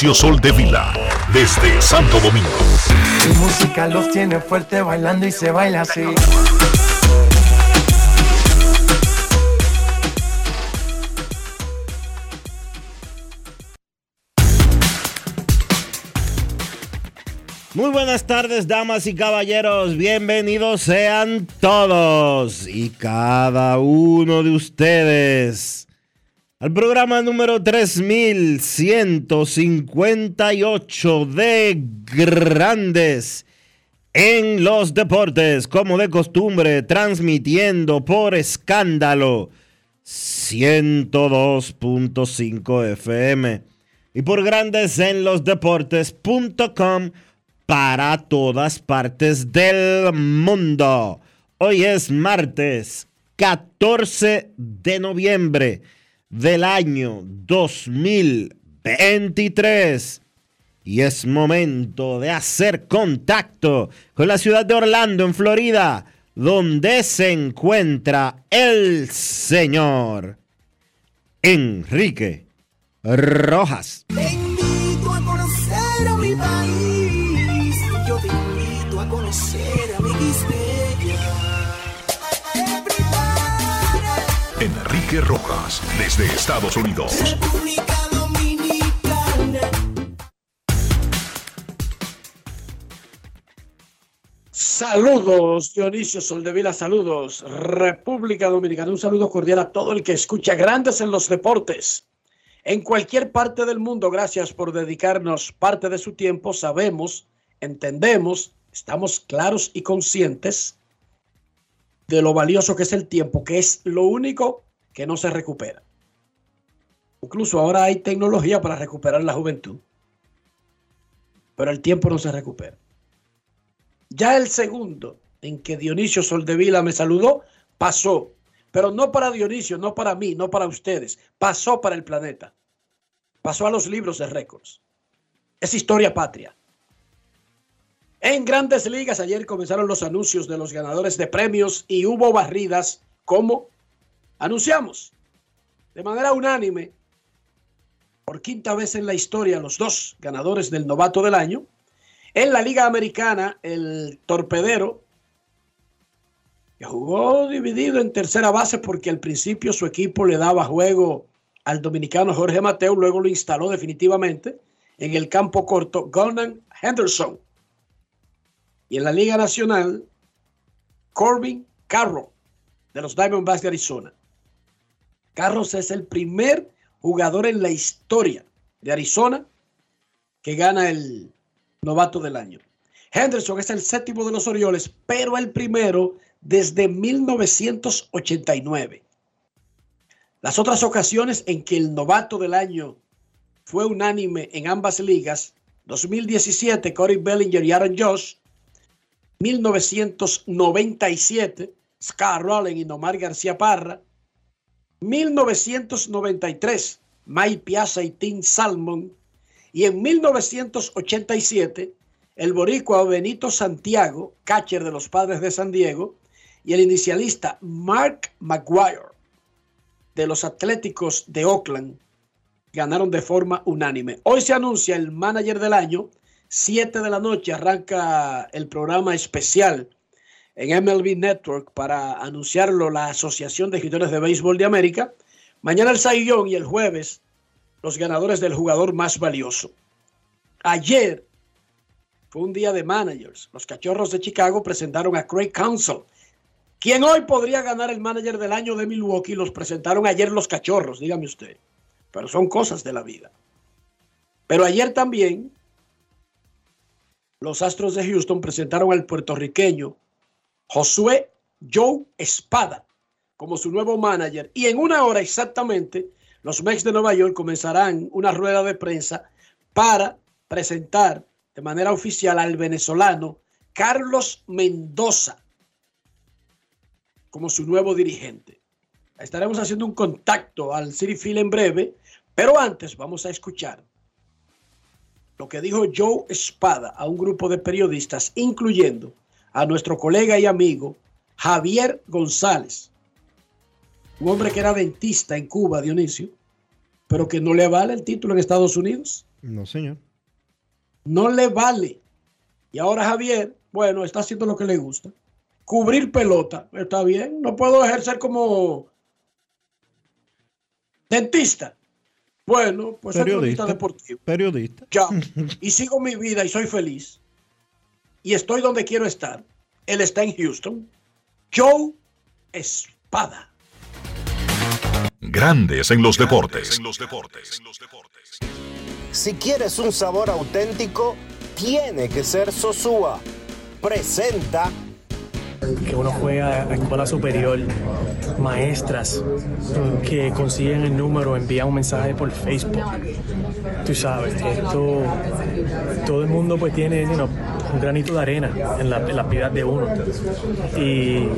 Dionisio Sol de Vila, desde Santo Domingo. Mi música los tiene fuerte bailando y se baila así. Muy buenas tardes, damas y caballeros. Bienvenidos sean todos y cada uno de ustedes al programa número 3158 de Grandes en los Deportes, como de costumbre, transmitiendo por escándalo 102.5 FM y por Grandes en los Deportes.com para todas partes del mundo. Hoy es martes 14 de noviembre del año 2023 y es momento de hacer contacto con la ciudad de Orlando, en Florida, donde se encuentra el señor Enrique Rojas. Enrique Rojas, desde Estados Unidos. República Dominicana. Saludos, Dionisio Soldevila, saludos, República Dominicana, un saludo cordial a todo el que escucha Grandes en los Deportes. En cualquier parte del mundo, gracias por dedicarnos parte de su tiempo. Sabemos, entendemos, estamos claros y conscientes de lo valioso que es el tiempo, que es lo único que no se recupera. Incluso ahora hay tecnología para recuperar la juventud, pero el tiempo no se recupera. Ya el segundo en que Dionisio Soldevila me saludó pasó, pero no para Dionisio, no para mí, no para ustedes, pasó para el planeta. Pasó a los libros de récords. Es historia patria. En grandes ligas ayer comenzaron los anuncios de los ganadores de premios y hubo barridas como anunciamos de manera unánime por quinta vez en la historia los dos ganadores del novato del año. En la Liga Americana, el torpedero, que jugó dividido en tercera base porque al principio su equipo le daba juego al dominicano Jorge Mateo, luego lo instaló definitivamente en el campo corto Golden Henderson. Y en la Liga Nacional, Corbin Carroll, de los Diamondbacks de Arizona. Carros es el primer jugador en la historia de Arizona que gana el novato del año. Henderson es el séptimo de los Orioles, pero el primero desde 1989. Las otras ocasiones en que el novato del año fue unánime en ambas ligas, 2017, Corey Bellinger y Aaron Josh, 1997, Scott Rowling y Nomar García Parra, 1993, Mike Piazza y Tim Salmon, y en 1987, el boricua Benito Santiago, catcher de los Padres de San Diego, y el inicialista Mark McGuire de los Atléticos de Oakland ganaron de forma unánime. Hoy se anuncia el manager del año, 7 de la noche arranca el programa especial en MLB Network para anunciarlo la Asociación de Escritores de Béisbol de América. Mañana el Saiyón y el jueves los ganadores del jugador más valioso. Ayer fue un día de managers. Los cachorros de Chicago presentaron a Craig Council, quien hoy podría ganar el manager del año de Milwaukee. Los presentaron ayer los cachorros, dígame usted. Pero son cosas de la vida. Pero ayer también los Astros de Houston presentaron al puertorriqueño Josué Joe Espada como su nuevo manager. Y en una hora exactamente, los Mets de Nueva York comenzarán una rueda de prensa para presentar de manera oficial al venezolano Carlos Mendoza como su nuevo dirigente. Estaremos haciendo un contacto al City Field en breve, pero antes vamos a escuchar lo que dijo Joe Espada a un grupo de periodistas, incluyendo a nuestro colega y amigo Javier González, un hombre que era dentista en Cuba, Dionisio, pero que no le vale el título en Estados Unidos. No, señor. No le vale. Y ahora Javier, bueno, está haciendo lo que le gusta. Cubrir pelota, está bien. No puedo ejercer como dentista. Bueno, pues soy periodista deportivo. Periodista. Ya. Y sigo mi vida y soy feliz. Y estoy donde quiero estar. Él está en Houston. Joe Espada. Grandes en los deportes. En los deportes. Si quieres un sabor auténtico, tiene que ser Sosúa. Presenta que uno juega a escuela superior, maestras que consiguen el número, envían un mensaje por Facebook. Tú sabes, esto, todo el mundo pues tiene un granito de arena en la, en vida de uno. Y,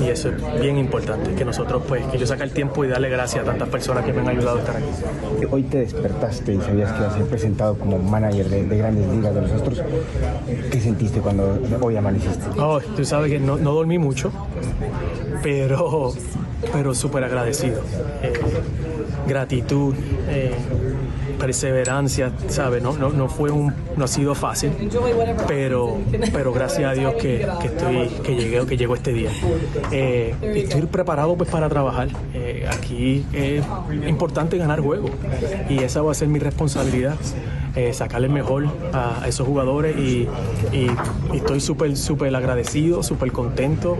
y, eso es bien importante, que nosotros pues, que yo saque el tiempo y darle gracias a tantas personas que me han ayudado a estar aquí. Hoy te despertaste y sabías que ibas a ser presentado como manager de, de grandes ligas de los Astros. ¿Qué sentiste cuando hoy amaneciste? Oh, tú sabes que no, no dormí mucho, pero, pero súper agradecido. Eh, gratitud, eh, perseverancia, ¿sabes? No, no, no, fue un, no ha sido fácil, pero, pero gracias a Dios que, que estoy, que llegué, que llegó este día. Eh, estoy preparado pues para trabajar. aquí es importante ganar juego y esa va a ser mi responsabilidad. Eh, sacarle mejor a, esos jugadores y, estoy súper, súper agradecido, súper contento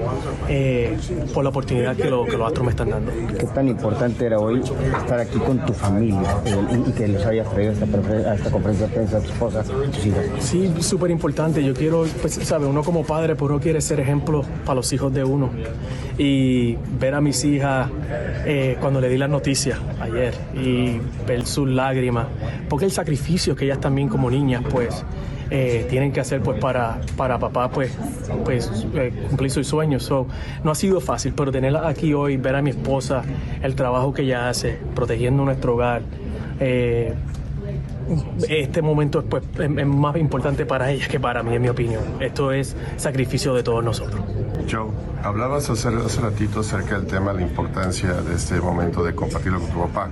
eh, por la oportunidad que, lo, que, los Astros me están dando. ¿Qué tan importante era hoy estar aquí con tu familia eh, y, que los hayas traído a esta, conferencia de prensa, a tu esposa, tus hijas? Sí, súper importante. Yo quiero, pues, sabe, uno como padre, pues uno quiere ser ejemplo para los hijos de uno. Y ver a mis hijas cuando le di las noticias ayer y ver sus lágrimas, porque el sacrificio que ellas también como niñas pues eh, tienen que hacer pues para, para papá pues, pues eh, cumplir sus sueños. no ha sido fácil, pero tenerla aquí hoy, ver a mi esposa, el trabajo que ella hace, protegiendo nuestro hogar. Eh, este momento pues, es, más importante para ella que para mí, en mi opinión. Esto es sacrificio de todos nosotros. Joe, hablabas hace, hace ratito acerca del tema la importancia de este momento de compartirlo con tu papá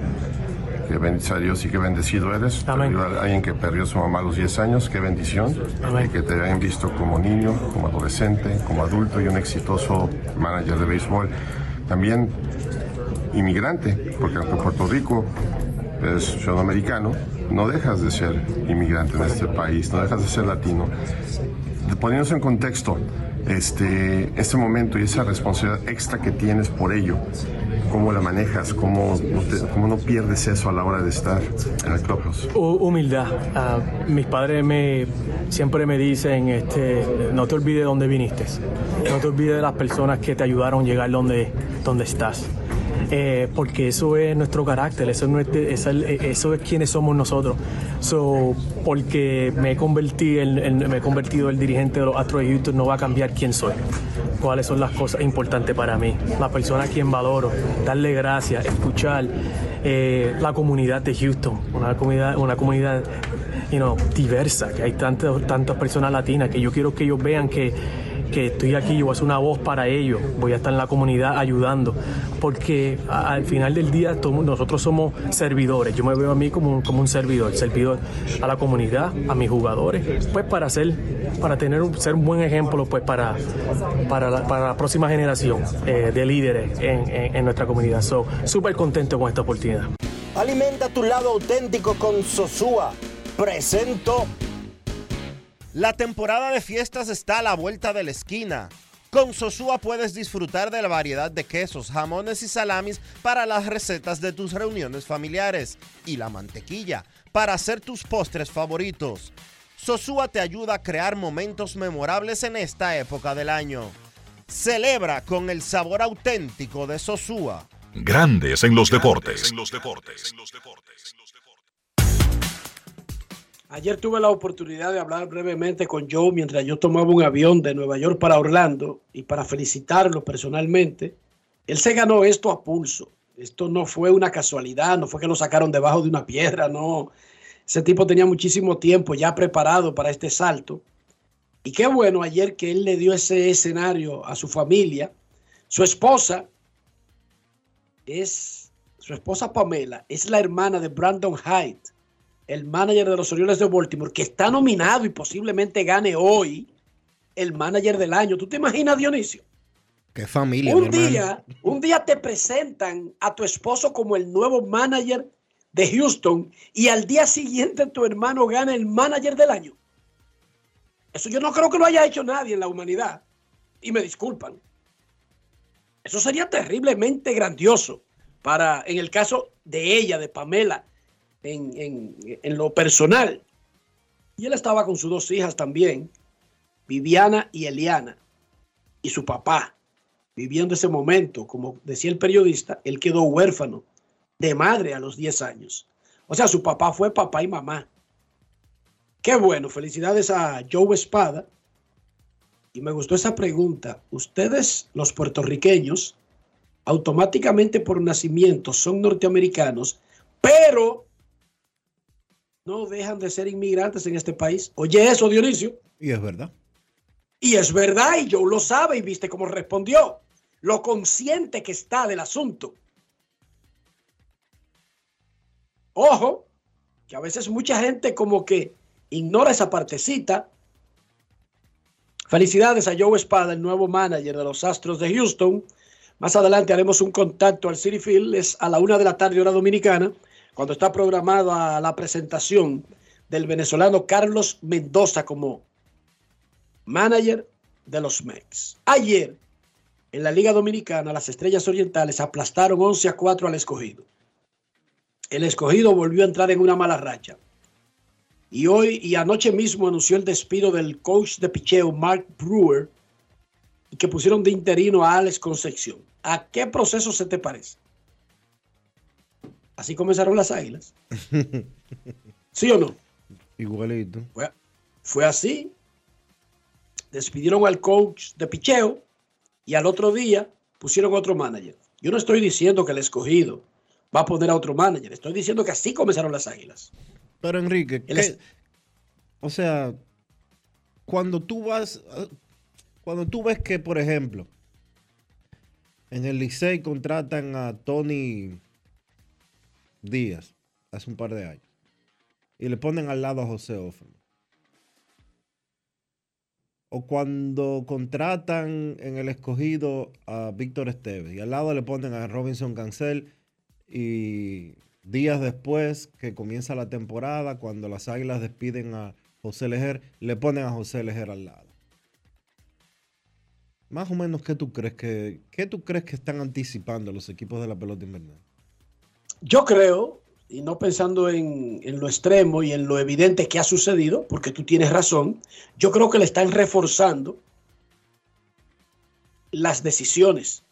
que bendice a Dios y qué bendecido eres. Amén. alguien que perdió a su mamá a los 10 años, qué bendición. Amén. que te hayan visto como niño, como adolescente, como adulto y un exitoso manager de béisbol. También inmigrante, porque aunque Puerto Rico es sudamericano, no dejas de ser inmigrante en este país, no dejas de ser latino. Poniéndose en contexto, este, este momento y esa responsabilidad extra que tienes por ello, ¿cómo la manejas? ¿Cómo no, cómo no pierdes eso a la hora de estar en el clubhouse? Humildad. Ah, mis padres me, siempre me dicen, este, no te olvides de dónde viniste, no te olvides de las personas que te ayudaron a llegar donde, donde estás. Eh, porque eso es nuestro carácter, eso es, eso es quienes somos nosotros. So, porque me he, convertido en, me he convertido el dirigente de los Astros de Houston, no va a cambiar quién soy. Cuáles son las cosas importantes para mí. La persona a quien valoro, darle gracias, escuchar eh, la comunidad de Houston, una comunidad, una comunidad you diversa, que hay tantas, tantas personas latinas, que yo quiero que ellos vean que que estoy aquí, yo voy a ser una voz para ellos, voy a estar en la comunidad ayudando, porque al final del día nosotros somos servidores, yo me veo a mí como, como un servidor, servidor a la comunidad, a mis jugadores, pues para ser, para tener ser un buen ejemplo pues para, para, la, próxima generación eh, de líderes en, nuestra comunidad. So, súper contento con esta oportunidad. Alimenta tu lado auténtico con Sosúa. Presento. La temporada de fiestas está a la vuelta de la esquina. Con Sosúa puedes disfrutar de la variedad de quesos, jamones y salamis para las recetas de tus reuniones familiares y la mantequilla para hacer tus postres favoritos. Sosúa te ayuda a crear momentos memorables en esta época del año. Celebra con el sabor auténtico de Sosúa. Grandes en los deportes. Ayer tuve la oportunidad de hablar brevemente con Joe mientras yo tomaba un avión de Nueva York para Orlando y para felicitarlo personalmente. Él se ganó esto a pulso. Esto no fue una casualidad, no fue que lo sacaron debajo de una piedra, no. Ese tipo tenía muchísimo tiempo ya preparado para este salto. Y qué bueno ayer que él le dio ese escenario a su familia. Su esposa es, su esposa Pamela, es la hermana de Brandon Hyde, el manager de los Orioles de Baltimore, que está nominado y posiblemente gane hoy el manager del año. ¿Tú te imaginas, Dionisio? Qué familia. Un día, un día te presentan a tu esposo como el nuevo manager de Houston y al día siguiente tu hermano gana el manager del año. Eso yo no creo que lo haya hecho nadie en la humanidad. Y me disculpan. Eso sería terriblemente grandioso para, en el caso de ella, de Pamela, en, en lo personal. Y él estaba con sus dos hijas también, Viviana y Eliana, y su papá, viviendo ese momento. Como decía el periodista, él quedó huérfano de madre a los 10 años. O sea, su papá fue papá y mamá. Qué bueno, felicidades a Joe Espada y me gustó esa pregunta. Ustedes, los puertorriqueños, automáticamente por nacimiento son norteamericanos, pero no dejan de ser inmigrantes en este país. Oye eso, Dionisio. Y es verdad. Y es verdad, y Joe lo sabe y viste cómo respondió. Lo consciente que está del asunto. Ojo, que a veces mucha gente como que ignora esa partecita Felicidades a Joe Espada, el nuevo manager de los Astros de Houston. Más adelante haremos un contacto al City Field, es a la una de la tarde hora dominicana, cuando está programada la presentación del venezolano Carlos Mendoza como manager de los Mex. Ayer, en la Liga Dominicana, las Estrellas Orientales aplastaron 11 a 4 al escogido. El escogido volvió a entrar en una mala racha. Y hoy y anoche mismo anunció el despido del coach de picheo Mark Brewer y que pusieron de interino a Alex Concepción. ¿A qué proceso se te parece? Así comenzaron las águilas. ¿Sí o no? Igualito. Fue, fue así. Despidieron al coach de picheo y al otro día pusieron otro manager. Yo no estoy diciendo que el escogido va a poner a otro manager. Estoy diciendo que así comenzaron las águilas. Pero Enrique, o sea, cuando tú vas, cuando tú ves que, por ejemplo, en el Licey contratan a Tony Díaz hace un par de años y le ponen al lado a José Offerman. O cuando contratan en el escogido a Víctor Esteves y al lado le ponen a Robinson Cancel y días después que comienza la temporada, cuando las Águilas despiden a José Lejer, le ponen a José Lejer al lado. Más o menos, ¿qué tú crees que, qué tú crees que están anticipando los equipos de la pelota invernal? Yo creo, y no pensando en, en, lo extremo y en lo evidente que ha sucedido, porque tú tienes razón, yo creo que le están reforzando las decisiones.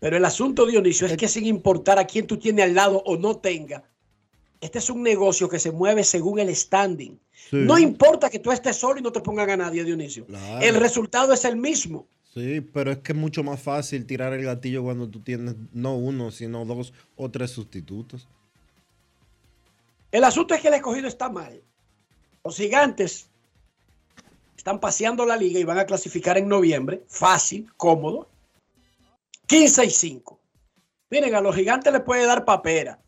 Pero el asunto, Dionisio, es que sin importar a quién tú tienes al lado o no tenga, este es un negocio que se mueve según el standing. No importa que tú estés solo y no te pongan a nadie, Dionisio. El resultado es el mismo. Sí, pero es que es mucho más fácil tirar el gatillo cuando tú tienes no uno, sino dos o tres sustitutos. El asunto es que el escogido está mal. Los gigantes Están paseando la liga y van a clasificar en noviembre. Fácil, cómodo. 15 y 5. Miren, a los gigantes les puede dar papera.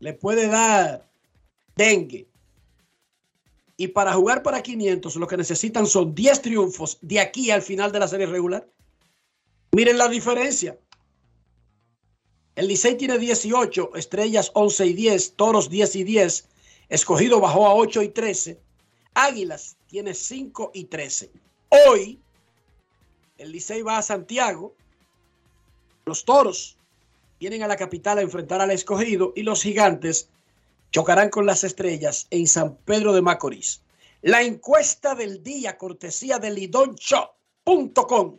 Le puede dar dengue. Y para jugar para 500 lo que necesitan son 10 triunfos de aquí al final de la serie regular. Miren la diferencia. El Licey tiene 18, Estrellas 11 y 10, Toros 10 y 10, Escogido bajó a 8 y 13, Águilas tiene 5 y 13. Hoy, el Licey va a Santiago, los Toros vienen a la capital a enfrentar al Escogido y los Gigantes chocarán con las Estrellas en San Pedro de Macorís. La encuesta del día, cortesía de lidonshop.com.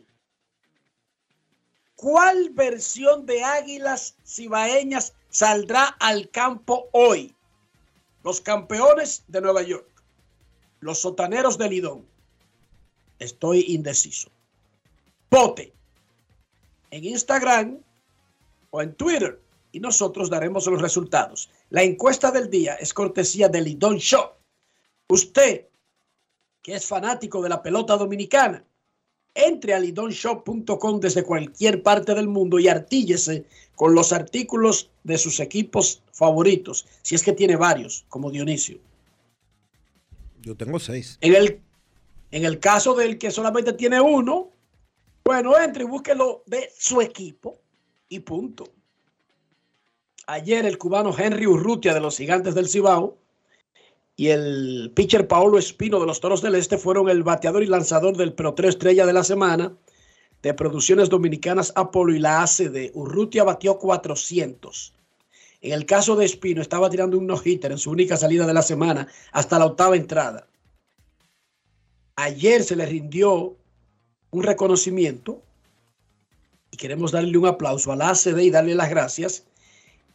¿Cuál versión de Águilas Cibaeñas saldrá al campo hoy? Los campeones de Nueva York, los sotaneros de Lidón. Estoy indeciso. Pote en Instagram o en Twitter y nosotros daremos los resultados. La encuesta del día es cortesía de Lidón Show. Usted, que es fanático de la pelota dominicana, entre a lidonshop.com desde cualquier parte del mundo y artíllese con los artículos de sus equipos favoritos, si es que tiene varios, como Dionisio. Yo tengo seis. En el, en el caso del que solamente tiene uno, bueno, entre y búsquelo de su equipo y punto. Ayer el cubano Henry Urrutia de los Gigantes del Cibao y el pitcher Paolo Espino de los Toros del Este fueron el bateador y lanzador del pelotero estrella de la semana de Producciones Dominicanas Apolo y la ACD. Urrutia batió 400. En el caso de Espino estaba tirando un no-hitter en su única salida de la semana hasta la octava entrada. Ayer se le rindió un reconocimiento y queremos darle un aplauso a la ACD y darle las gracias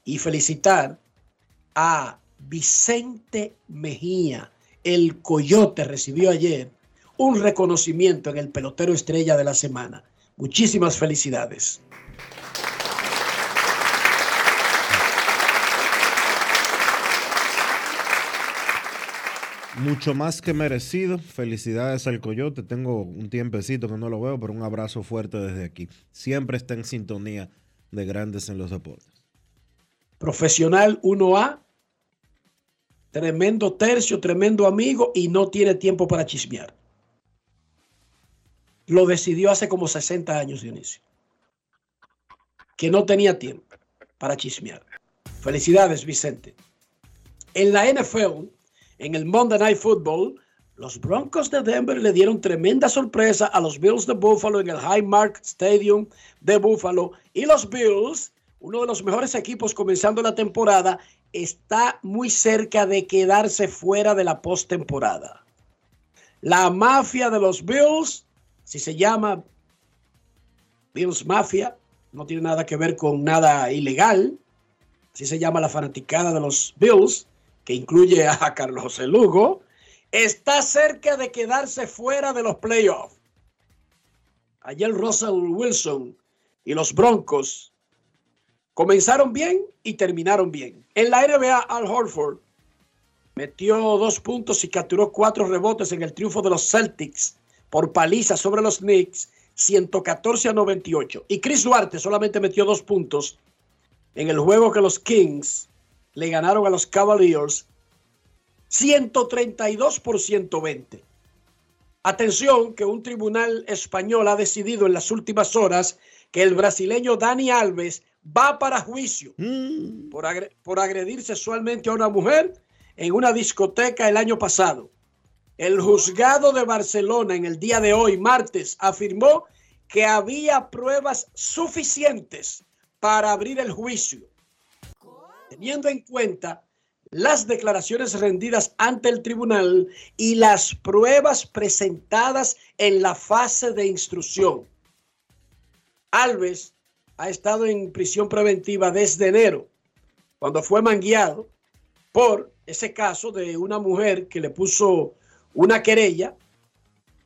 y felicitar a Vicente Mejía, el Coyote, recibió ayer un reconocimiento en el pelotero estrella de la semana. Muchísimas felicidades. Mucho más que merecido. Felicidades al Coyote. Tengo un tiempecito que no lo veo, pero un abrazo fuerte desde aquí. Siempre está en sintonía de grandes en los deportes. Profesional 1A, tremendo tercio, tremendo amigo y no tiene tiempo para chismear. Lo decidió hace como 60 años, Dionisio. Que no tenía tiempo para chismear. Felicidades, Vicente. En la NFL, en el Monday Night Football, los Broncos de Denver le dieron tremenda sorpresa a los Bills de Buffalo en el Highmark Stadium de Buffalo. Y los Bills, uno de los mejores equipos comenzando la temporada, está muy cerca de quedarse fuera de la postemporada. La mafia de los Bills, si se llama Bills Mafia, no tiene nada que ver con nada ilegal. Así se llama la fanaticada de los Bills, que incluye a Carlos Lugo, está cerca de quedarse fuera de los playoffs. Ayer Russell Wilson y los Broncos comenzaron bien y terminaron bien. En la NBA, Al Horford metió dos puntos y capturó cuatro rebotes en el triunfo de los Celtics por paliza sobre los Knicks, 114 a 98. Y Chris Duarte solamente metió dos puntos en el juego que los Kings le ganaron a los Cavaliers 132 por 120. Atención que un tribunal español ha decidido en las últimas horas que el brasileño Dani Alves va para juicio por, agre por agredir sexualmente a una mujer en una discoteca el año pasado. El juzgado de Barcelona en el día de hoy, martes, afirmó que había pruebas suficientes para abrir el juicio, teniendo en cuenta las declaraciones rendidas ante el tribunal y las pruebas presentadas en la fase de instrucción. Alves ha estado en prisión preventiva desde enero, cuando fue mangueado por ese caso de una mujer que le puso una querella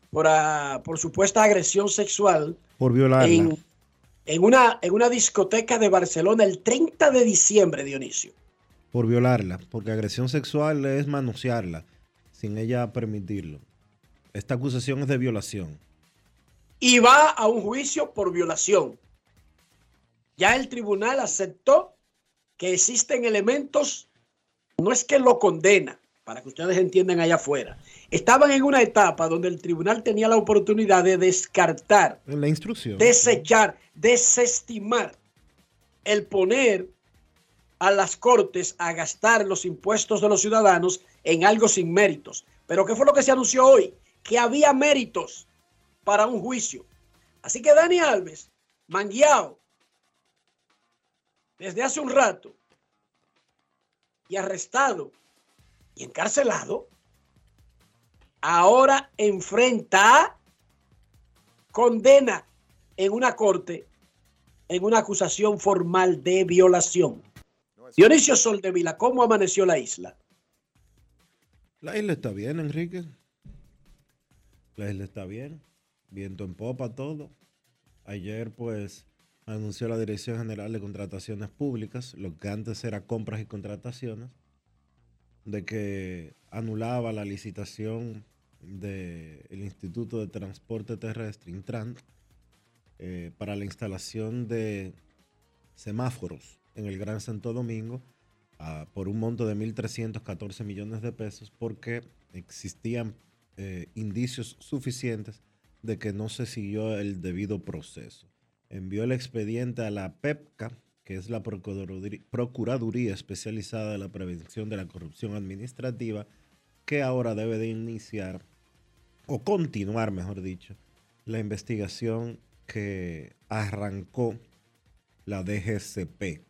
por, a, por supuesta agresión sexual. Por violarla. En, en, una, en una discoteca de Barcelona el 30 de diciembre, Dionisio. Por violarla, porque agresión sexual es manosearla sin ella permitirlo. Esta acusación es de violación. Y va a un juicio por violación. Ya el tribunal aceptó que existen elementos, no es que lo condena, para que ustedes entiendan allá afuera. Estaban en una etapa donde el tribunal tenía la oportunidad de descartar, En la instrucción. desechar, desestimar el poner a las cortes a gastar los impuestos de los ciudadanos en algo sin méritos. Pero ¿qué fue lo que se anunció hoy? Que había méritos para un juicio. Así que Dani Alves, mangueado desde hace un rato y arrestado y encarcelado, ahora enfrenta condena en una corte en una acusación formal de violación. Dionisio Soldevila, ¿cómo amaneció la isla? La isla está bien, Enrique. La isla está bien. Viento en popa, todo. Ayer, pues, anunció la Dirección General de Contrataciones Públicas, lo que antes era compras y contrataciones, de que anulaba la licitación del Instituto de Transporte Terrestre, Intran, eh, para la instalación de semáforos en el Gran Santo Domingo ah, por un monto de 1.314 millones de pesos porque existían eh, indicios suficientes de que no se siguió el debido proceso. Envió el expediente a la PEPCA, que es la Procuraduría, Procuraduría Especializada de la Prevención de la Corrupción Administrativa, que ahora debe de iniciar, o continuar, mejor dicho, la investigación que arrancó la DGCP.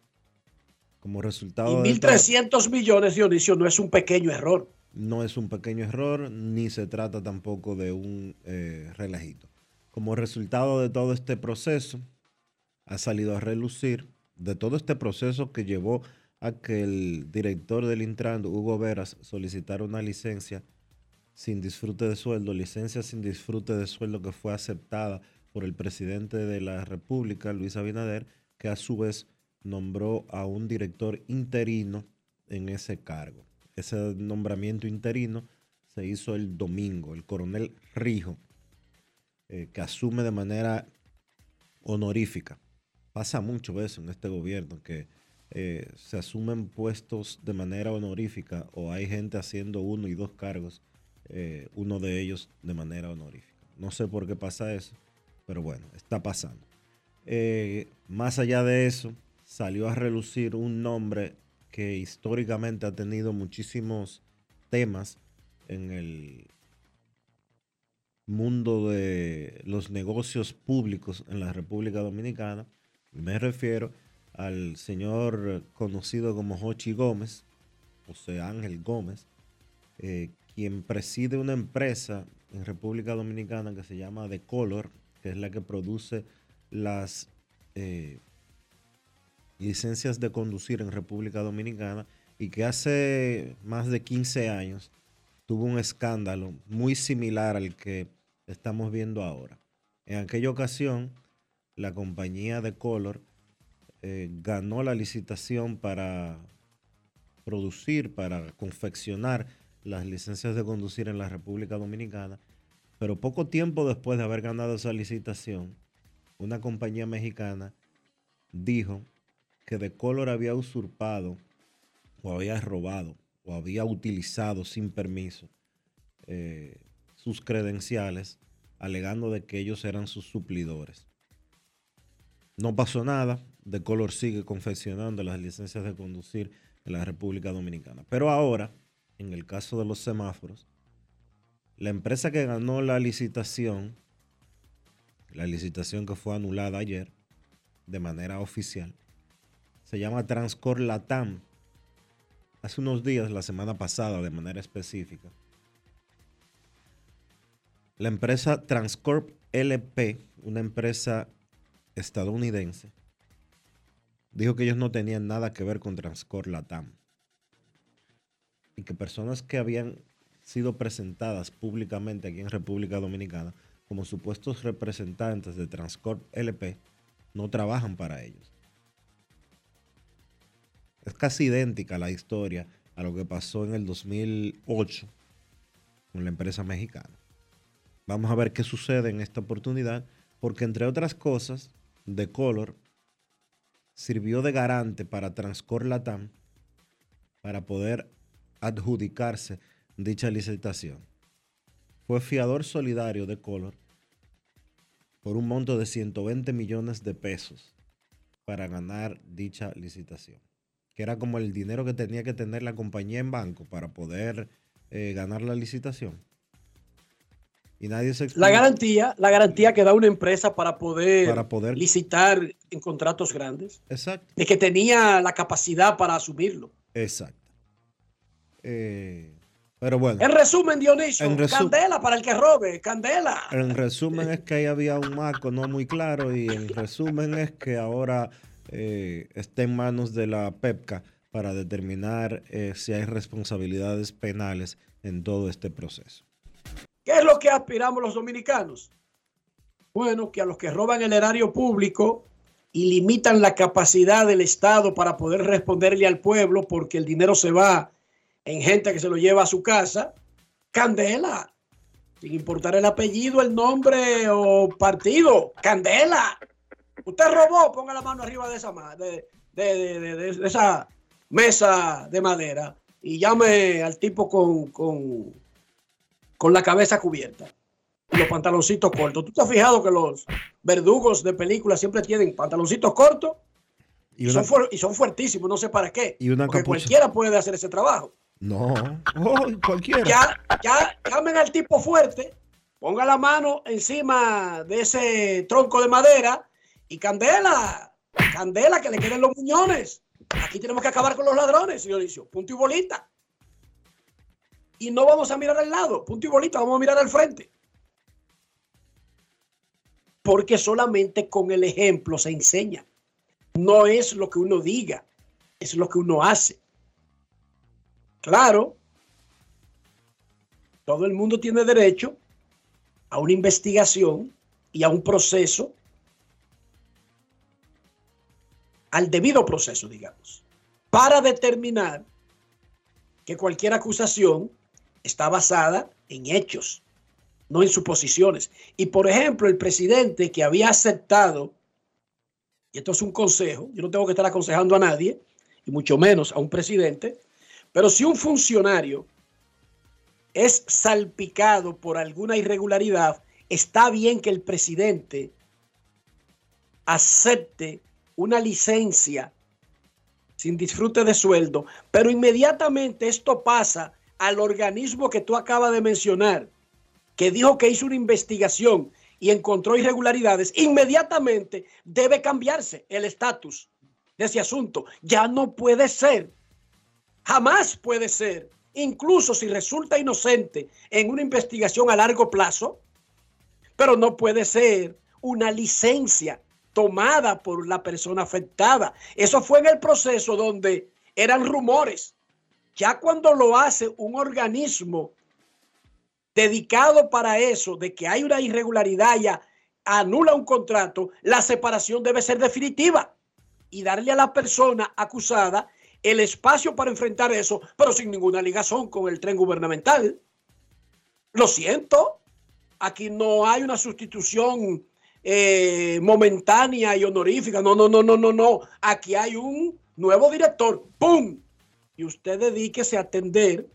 Como resultado Y de esto- 1.300 millones, Dionisio, no es un pequeño error. no es un pequeño error, ni se trata tampoco de un eh, relajito. Como resultado de todo este proceso, ha salido a relucir, de todo este proceso que llevó a que el director del Intran, Hugo Veras, solicitara una licencia sin disfrute de sueldo, licencia sin disfrute de sueldo que fue aceptada por el presidente de la República, Luis Abinader, que a su vez nombró a un director interino en ese cargo. Ese nombramiento interino se hizo el domingo. El coronel Rijo, eh, que asume de manera honorífica. Pasa mucho eso en este gobierno, que eh, se asumen puestos de manera honorífica o hay gente haciendo uno y dos cargos, eh, uno de ellos de manera honorífica. No sé por qué pasa eso, pero bueno, está pasando. Más allá de eso, salió a relucir un nombre que históricamente ha tenido muchísimos temas en el mundo de los negocios públicos en la República Dominicana. Me refiero al señor conocido como Jochi Gómez, José Ángel Gómez, eh, quien preside una empresa en República Dominicana que se llama The Color, que es la que produce las eh, licencias de conducir en República Dominicana y que hace más de 15 años tuvo un escándalo muy similar al que estamos viendo ahora. En aquella ocasión, la compañía de Color eh, ganó la licitación para producir, para confeccionar las licencias de conducir en la República Dominicana, pero poco tiempo después de haber ganado esa licitación, una compañía mexicana dijo que de Color había usurpado o había robado o había utilizado sin permiso eh, sus credenciales, alegando de que ellos eran sus suplidores. No pasó nada, de Color sigue confeccionando las licencias de conducir en la República Dominicana. Pero ahora, en el caso de los semáforos, la empresa que ganó la licitación, la licitación que fue anulada ayer de manera oficial, se llama Transcor Latam. Hace unos días, la semana pasada, de manera específica, la empresa Transcorp LP, una empresa estadounidense, dijo que ellos no tenían nada que ver con Transcorp Latam. Y que personas que habían sido presentadas públicamente aquí en República Dominicana como supuestos representantes de Transcorp LP no trabajan para ellos. Es casi idéntica la historia a lo que pasó en el 2008 con la empresa mexicana. Vamos a ver qué sucede en esta oportunidad, porque entre otras cosas, The Color sirvió de garante para Transcor Latam para poder adjudicarse dicha licitación. Fue fiador solidario de Color por un monto de 120 millones de pesos para ganar dicha licitación, que era como el dinero que tenía que tener la compañía en banco para poder eh, ganar la licitación. Y nadie se La garantía, la garantía que da una empresa para poder, Para poder- licitar en contratos grandes, Exacto. de que tenía la capacidad para asumirlo. Exacto. Eh, pero bueno. En resumen, Dionisio, En resu- candela para el que robe, candela. En resumen es que ahí había un marco no muy claro y en resumen es que ahora eh, está en manos de la PEPCA para determinar eh, si hay responsabilidades penales en todo este proceso. ¿Qué es lo que aspiramos los dominicanos? Bueno, que a los que roban el erario público y limitan la capacidad del Estado para poder responderle al pueblo porque el dinero se va en gente que se lo lleva a su casa, candela, sin importar el apellido, el nombre o partido, candela. Usted robó, ponga la mano arriba de esa, mesa de madera y llame al tipo con, con la cabeza cubierta y los pantaloncitos cortos. ¿Tú te has fijado que los verdugos de películas siempre tienen pantaloncitos cortos Y una- son, y son fuertísimos, no sé para qué? Y una Porque capucha. cualquiera puede hacer ese trabajo. No, oh, cualquiera. Ya, ya llamen al tipo fuerte, ponga la mano encima de ese tronco de madera y candela, candela que le queden los muñones. Aquí tenemos que acabar con los ladrones, Dionisio. Punto y bolita. Y no vamos a mirar al lado, punto y bolita, vamos a mirar al frente. Porque solamente con el ejemplo se enseña. No es lo que uno diga, es lo que uno hace. Claro, todo el mundo tiene derecho a una investigación y a un proceso, al debido proceso, digamos, para determinar que cualquier acusación está basada en hechos, no en suposiciones. Y por ejemplo, el presidente que había aceptado, y esto es un consejo, yo no tengo que estar aconsejando a nadie, y mucho menos a un presidente, pero si un funcionario es salpicado por alguna irregularidad, está bien que el presidente acepte una licencia sin disfrute de sueldo, pero inmediatamente esto pasa al organismo que tú acabas de mencionar, que dijo que hizo una investigación y encontró irregularidades, inmediatamente debe cambiarse el estatus de ese asunto. Ya no puede ser Jamás puede ser, incluso si resulta inocente en una investigación a largo plazo, pero no puede ser una licencia tomada por la persona afectada. Eso fue en el proceso donde eran rumores. Ya cuando lo hace un organismo dedicado para eso, de que hay una irregularidad y a- anula un contrato, la separación debe ser definitiva y darle a la persona acusada el espacio para enfrentar eso, pero sin ninguna ligazón con el tren gubernamental. Lo siento, aquí no hay una sustitución eh, momentánea y honorífica. No, no, no, no, no, no. Aquí hay un nuevo director. ¡Pum! Y usted dedíquese a atender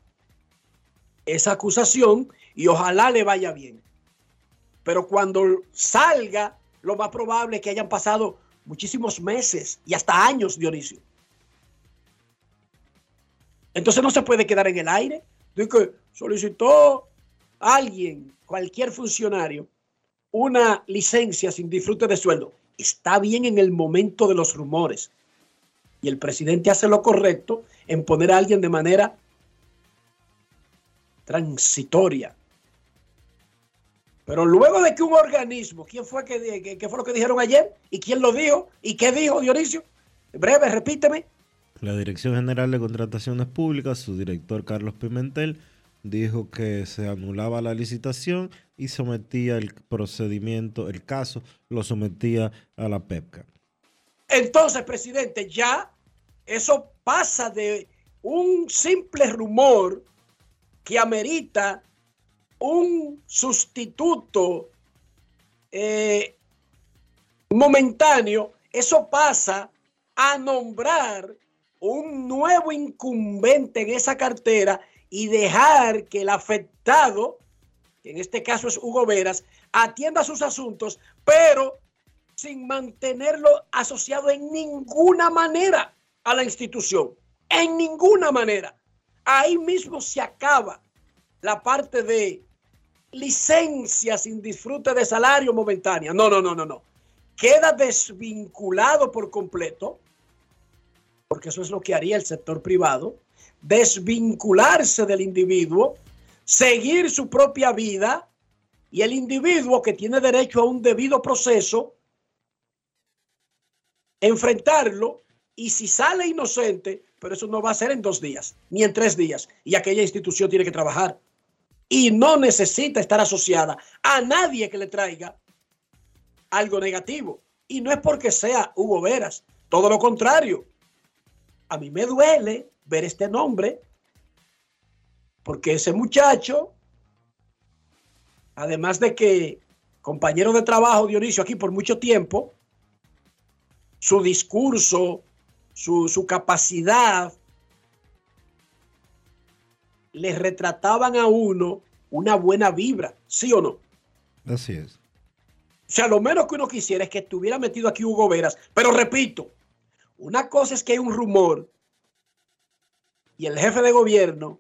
esa acusación y ojalá le vaya bien. Pero cuando salga, lo más probable es que hayan pasado muchísimos meses y hasta años, Dionisio. Entonces no se puede quedar en el aire. De que solicitó alguien, cualquier funcionario, una licencia sin disfrute de sueldo. Está bien en el momento de los rumores. Y el presidente hace lo correcto en poner a alguien de manera transitoria. Pero luego de que un organismo, ¿quién fue que, que- que fue lo que dijeron ayer? ¿Y quién lo dijo? ¿Y qué dijo Dionisio? Breve, repíteme. La Dirección General de Contrataciones Públicas, su director Carlos Pimentel, dijo que se anulaba la licitación y sometía el procedimiento, el caso, lo sometía a la PEPCA. Entonces, presidente, ya eso pasa de un simple rumor que amerita un sustituto eh, momentáneo, eso pasa a nombrar un nuevo incumbente en esa cartera y dejar que el afectado, que en este caso es Hugo Veras, atienda sus asuntos, pero sin mantenerlo asociado en ninguna manera a la institución. En ninguna manera. Ahí mismo se acaba la parte de licencia sin disfrute de salario momentánea. No, no, no, no, no. Queda desvinculado por completo, porque eso es lo que haría el sector privado, desvincularse del individuo, seguir su propia vida y el individuo que tiene derecho a un debido proceso, enfrentarlo y si sale inocente, pero eso no va a ser en dos días, ni en tres días, y aquella institución tiene que trabajar y no necesita estar asociada a nadie que le traiga algo negativo. Y no es porque sea Hugo Veras, todo lo contrario. A mí me duele ver este nombre, porque ese muchacho, además de que compañero de trabajo Dionisio aquí por mucho tiempo, su discurso, su, su capacidad le retrataban a uno una buena vibra, ¿sí o no? Así es. O sea, lo menos que uno quisiera es que estuviera metido aquí Hugo Veras. Pero repito, una cosa es que hay un rumor y el jefe de gobierno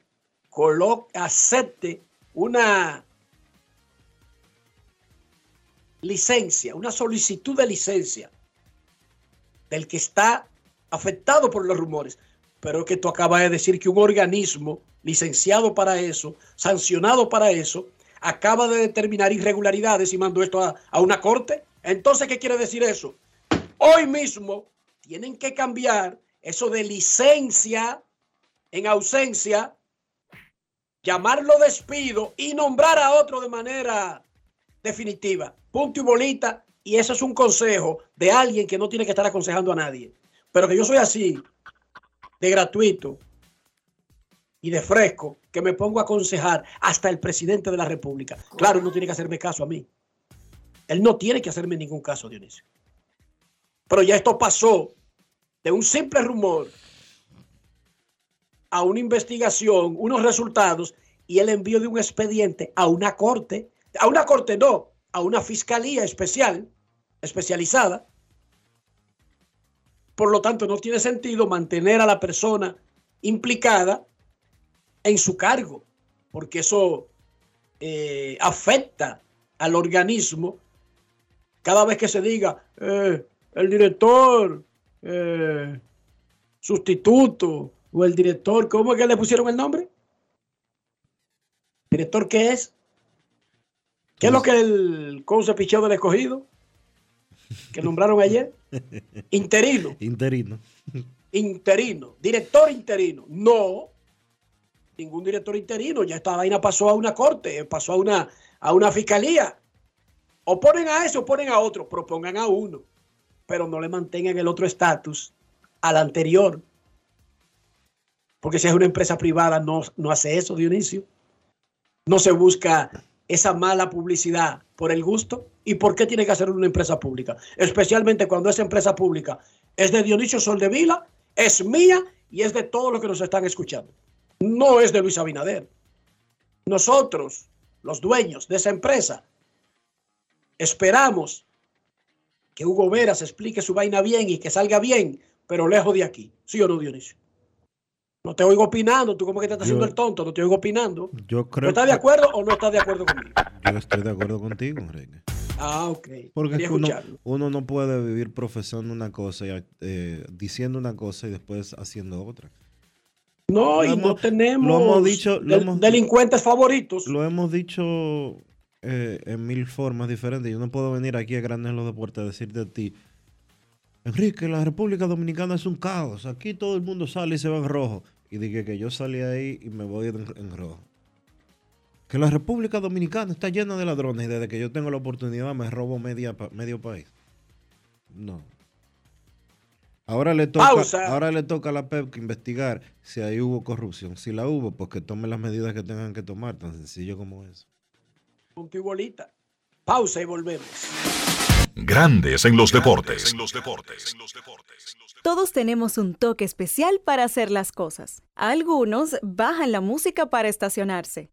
acepte una licencia, una solicitud de licencia del que está afectado por los rumores. Pero que tú acabas de decir que un organismo licenciado para eso, sancionado para eso, acaba de determinar irregularidades y mandó esto a, a una corte. Entonces, ¿qué quiere decir eso? Hoy mismo tienen que cambiar eso de licencia en ausencia, llamarlo despido y nombrar a otro de manera definitiva. Punto y bolita. Y eso es un consejo de alguien que no tiene que estar aconsejando a nadie. Pero que yo soy así, de gratuito, y de fresco que me pongo a aconsejar hasta el presidente de la República. Claro, él no tiene que hacerme caso a mí. Él no tiene que hacerme ningún caso, Dionisio. Pero ya esto pasó de un simple rumor a una investigación, unos resultados y el envío de un expediente a una corte, a una corte no, a una fiscalía especial, especializada. Por lo tanto, no tiene sentido mantener a la persona implicada en su cargo, porque eso eh, afecta al organismo cada vez que se diga eh, el director eh, sustituto o el director, ¿cómo es que le pusieron el nombre? ¿Director qué es? ¿Qué es lo que el se picheo del escogido? Que nombraron ayer. Interino. Interino. Interino. Director interino. No, ningún director interino. Ya esta vaina pasó a una corte, pasó a una, a una fiscalía. O ponen a eso o ponen a otro. Propongan a uno, pero no le mantengan el otro estatus al anterior. Porque si es una empresa privada, no, no hace eso, Dionisio. No se busca esa mala publicidad por el gusto. ¿Y por qué tiene que hacer una empresa pública? Especialmente cuando esa empresa pública es de Dionisio Soldevila, es mía y es de todos los que nos están escuchando no es de Luis Abinader. Nosotros, los dueños de esa empresa, esperamos que Hugo Veras explique su vaina bien y que salga bien, pero lejos de aquí. ¿Sí o no, Dionisio? No te oigo opinando, tú como que te estás haciendo el tonto, no te oigo opinando. Yo creo estás de acuerdo o no estás de acuerdo conmigo? Yo estoy de acuerdo contigo, Enrique. Ah, ok. Porque uno, uno, no puede vivir profesando una cosa, y, eh, diciendo una cosa y después haciendo otra. No, y no tenemos lo hemos dicho, delincuentes favoritos. Lo hemos dicho eh, en mil formas diferentes. Yo no puedo venir aquí a Grandes los Deportes a decirte a ti, Enrique, la República Dominicana es un caos. Aquí todo el mundo sale y se va en rojo. Y dije que yo salí ahí y me voy en, rojo. Que la República Dominicana está llena de ladrones y desde que yo tengo la oportunidad me robo media, medio país. No, Ahora le, toca, ahora le toca a la PEP investigar si ahí hubo corrupción. Si la hubo, pues que tome las medidas que tengan que tomar, tan sencillo como eso. Punto y bolita. Pausa y volvemos. Grandes en los deportes. Todos tenemos un toque especial para hacer las cosas. Algunos bajan la música para estacionarse.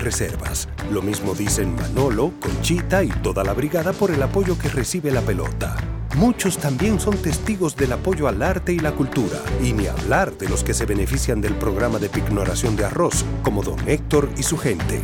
Banreservas. Lo mismo dicen Manolo, Conchita y toda la brigada por el apoyo que recibe la pelota. Muchos también son testigos del apoyo al arte y la cultura, y ni hablar de los que se benefician del programa de pignoración de arroz, como don Héctor y su gente.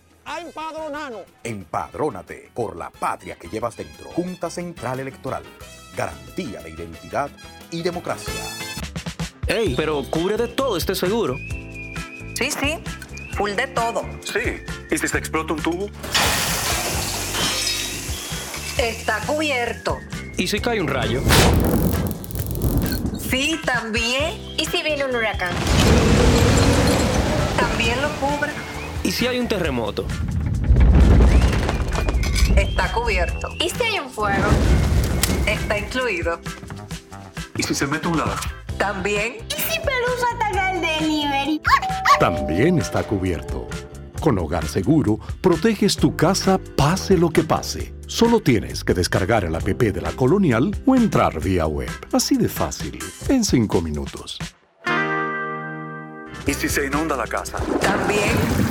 a empadronarnos. Empadrónate por la patria que llevas dentro. Junta Central Electoral. Garantía de identidad y democracia. Ey, pero cubre de todo este seguro. Sí, sí, full de todo. Sí. ¿Y si se explota un tubo? Está cubierto. ¿Y si cae un rayo? Sí, también. ¿Y si viene un huracán? También lo cubre. ¿Y si hay un terremoto? Está cubierto. ¿Y si hay un fuego? Está incluido. ¿Y si se mete un ladrón? También. ¿Y si Pelusa ataca el delivery? También está cubierto. Con Hogar Seguro, proteges tu casa pase lo que pase. Solo tienes que descargar el app de la Colonial o entrar vía web. Así de fácil, en 5 minutos. ¿Y si se inunda la casa? También.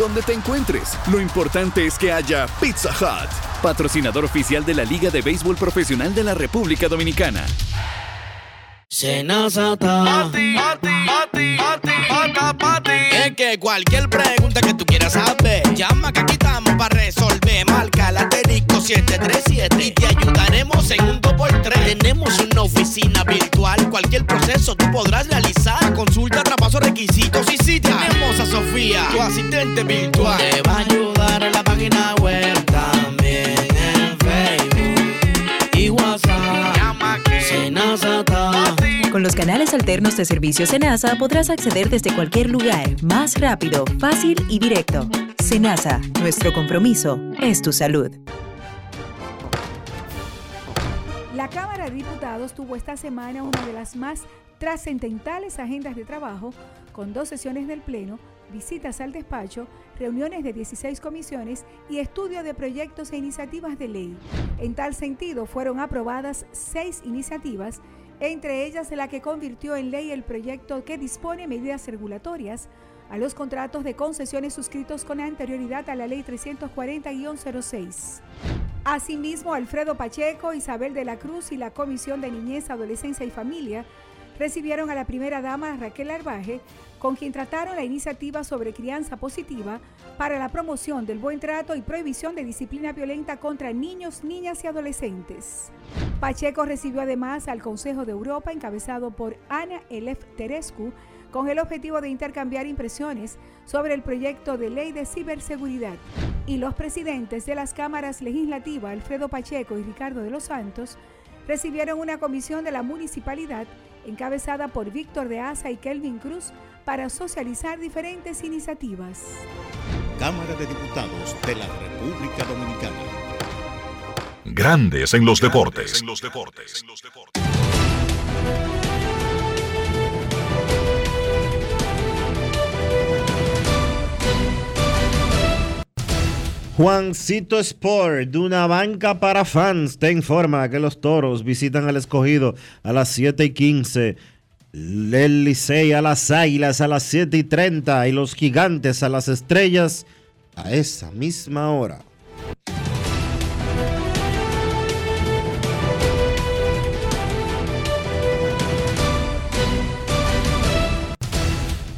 Donde te encuentres, lo importante es que haya Pizza Hut, patrocinador oficial de la Liga de Béisbol Profesional de la República Dominicana. Senazata. Pati, pati, pati, pati, pati, Es que cualquier pregunta que tú quieras saber, llama que aquí estamos para resolver. Marca la 737 y te ayudaremos en un 2x3. Tenemos una oficina virtual, cualquier proceso tú podrás realizar. Consulta, traspaso, requisitos y si tenemos a Sofía, tu asistente virtual. Te va a ayudar en la página web también en Facebook y WhatsApp. Llama que. Con los canales alternos de servicio Senasa podrás acceder desde cualquier lugar, más rápido, fácil y directo. Senasa, nuestro compromiso es tu salud. La Cámara de Diputados tuvo esta semana una de las más trascendentales agendas de trabajo, con dos sesiones del Pleno, visitas al despacho, reuniones de 16 comisiones y estudio de proyectos e iniciativas de ley. En tal sentido, fueron aprobadas seis iniciativas, entre ellas la que convirtió en ley el proyecto que dispone medidas regulatorias a los contratos de concesiones suscritos con anterioridad a la Ley 340-06. Asimismo, Alfredo Pacheco, Isabel de la Cruz y la Comisión de Niñez, Adolescencia y Familia recibieron a la primera dama Raquel Arbaje, con quien trataron la iniciativa sobre crianza positiva para la promoción del buen trato y prohibición de disciplina violenta contra niños, niñas y adolescentes. Pacheco recibió además al Consejo de Europa encabezado por Ana Elef Terescu con el objetivo de intercambiar impresiones sobre el proyecto de ley de ciberseguridad. Y los presidentes de las cámaras legislativas, Alfredo Pacheco y Ricardo de los Santos, recibieron una comisión de la municipalidad encabezada por Víctor de Asa y Kelvin Cruz para socializar diferentes iniciativas. Cámara de Diputados de la República Dominicana. Grandes en los deportes. En los deportes. Juancito Sport, de una banca para fans, te informa que los toros visitan al escogido a las 7 y 15, el Licey a las águilas a las 7 y 30 y los gigantes a las estrellas a esa misma hora.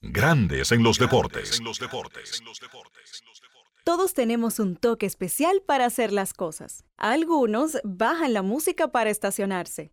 Grandes en los deportes. Todos tenemos un toque especial para hacer las cosas. Algunos bajan la música para estacionarse.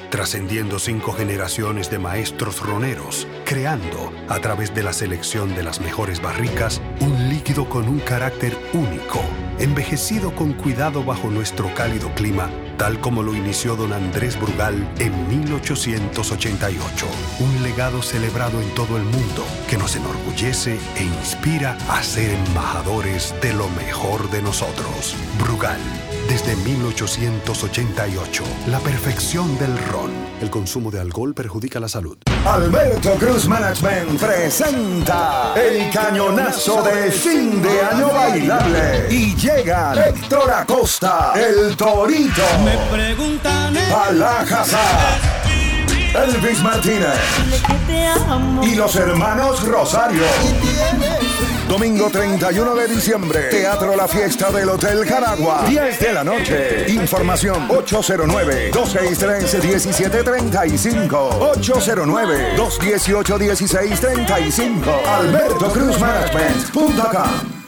trascendiendo cinco generaciones de maestros roneros, creando, a través de la selección de las mejores barricas, un líquido con un carácter único, envejecido con cuidado bajo nuestro cálido clima, tal como lo inició don Andrés Brugal en 1888. Un legado celebrado en todo el mundo que nos enorgullece e inspira a ser embajadores de lo mejor de nosotros. Brugal desde 1888, la perfección del ron. El consumo de alcohol perjudica la salud. Alberto Cruz Management presenta el cañonazo de fin de año bailable. Y llega Héctor Acosta, el Torito. Me preguntan. Elvis Martínez. Y los hermanos Rosario. Domingo 31 de diciembre, Teatro La Fiesta del Hotel Caragua. 10 de la noche. Información 809-263-1735. 809-218-1635. Alberto Cruz Management.com.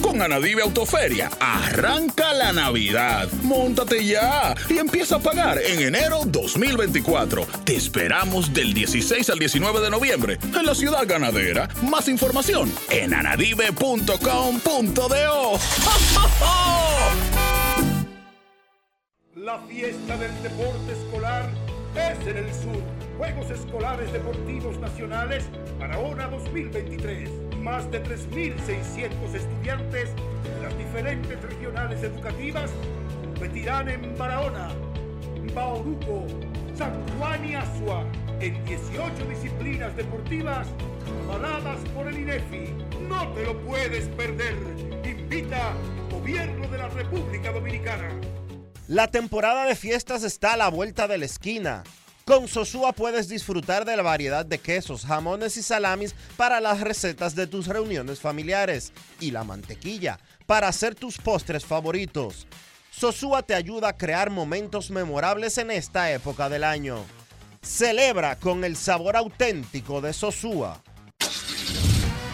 Con Anadive Autoferia, arranca la Navidad. Móntate ya y empieza a pagar en enero 2024. Te esperamos del 16 al 19 de noviembre en la ciudad ganadera. Más información en anadive.com.do. La fiesta del deporte escolar es en el sur. Juegos Escolares Deportivos Nacionales para ONA 2023 más de 3.600 estudiantes de las diferentes regionales educativas competirán en Barahona, Bauruco, San Juan y Asua en 18 disciplinas deportivas avaladas por el INEFI. No te lo puedes perder. Invita Gobierno de la República Dominicana. La temporada de fiestas está a la vuelta de la esquina. Con Sosúa puedes disfrutar de la variedad de quesos, jamones y salamis para las recetas de tus reuniones familiares y la mantequilla para hacer tus postres favoritos. Sosúa te ayuda a crear momentos memorables en esta época del año. Celebra con el sabor auténtico de Sosúa.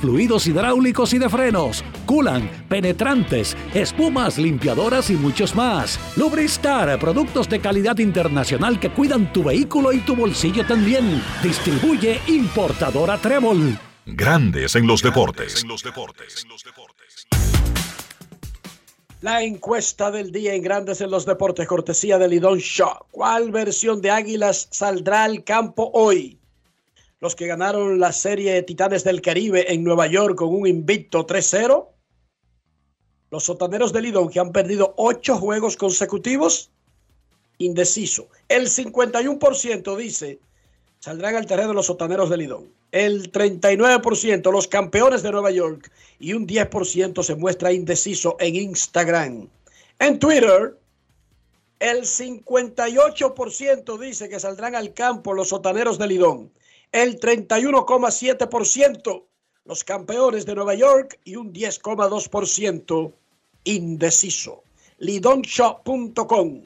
fluidos hidráulicos y de frenos, culan, penetrantes, espumas, limpiadoras y muchos más. Lubristar, productos de calidad internacional que cuidan tu vehículo y tu bolsillo también. Distribuye importadora Trébol. Grandes en los deportes. La encuesta del día en Grandes en los Deportes, cortesía de Lidón Shaw. ¿Cuál versión de Águilas saldrá al campo hoy? Los que ganaron la serie Titanes del Caribe en Nueva York con un invicto 3-0. Los sotaneros de Lidón que han perdido ocho juegos consecutivos, indeciso. El 51% dice saldrán al terreno los sotaneros de Lidón. El 39% los campeones de Nueva York y un 10% se muestra indeciso en Instagram. En Twitter, el 58% dice que saldrán al campo los sotaneros de Lidón el 31,7% los campeones de Nueva York y un 10,2% indeciso. Lidonshop.com,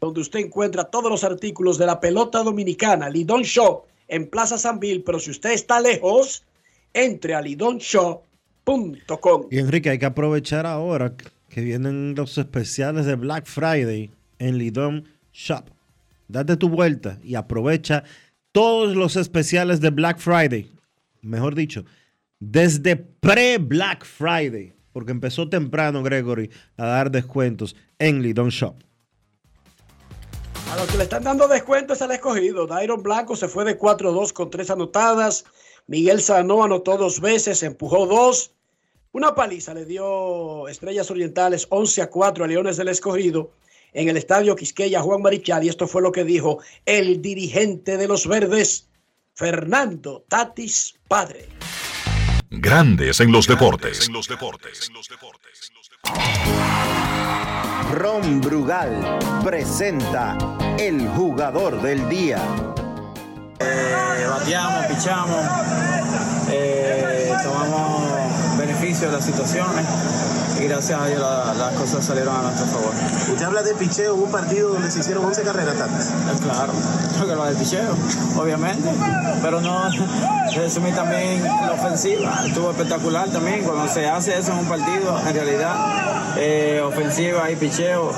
donde usted encuentra todos los artículos de la pelota dominicana. Lidon Shop en Plaza San Bill, pero si usted está lejos, entre a lidonshop.com. Y Enrique, hay que aprovechar ahora que vienen los especiales de Black Friday en Lidon Shop. Date tu vuelta y aprovecha todos los especiales de Black Friday, mejor dicho, desde pre-Black Friday, porque empezó temprano Gregory a dar descuentos en Lidon Shop. A los que le están dando descuentos al escogido, Dairon Blanco se fue de 4-2 con tres anotadas, Miguel Sanó anotó dos veces, empujó dos, una paliza le dio Estrellas Orientales 11 a 4 a Leones del Escogido en el estadio Quisqueya Juan Marichal y esto fue lo que dijo el dirigente de los verdes, Fernando Tatis Padre. Grandes en los deportes. Ron Brugal presenta el jugador del día. Eh, bateamos, pichamos, eh, tomamos beneficio de las situaciones y gracias a Dios las cosas salieron a nuestro favor. Usted habla de picheo en un partido donde se hicieron 11 carreras, tantas. Eh, claro, creo que lo de picheo, obviamente, pero no, resumí también la ofensiva, estuvo espectacular también, cuando se hace eso en un partido, en realidad, eh, ofensiva y picheo,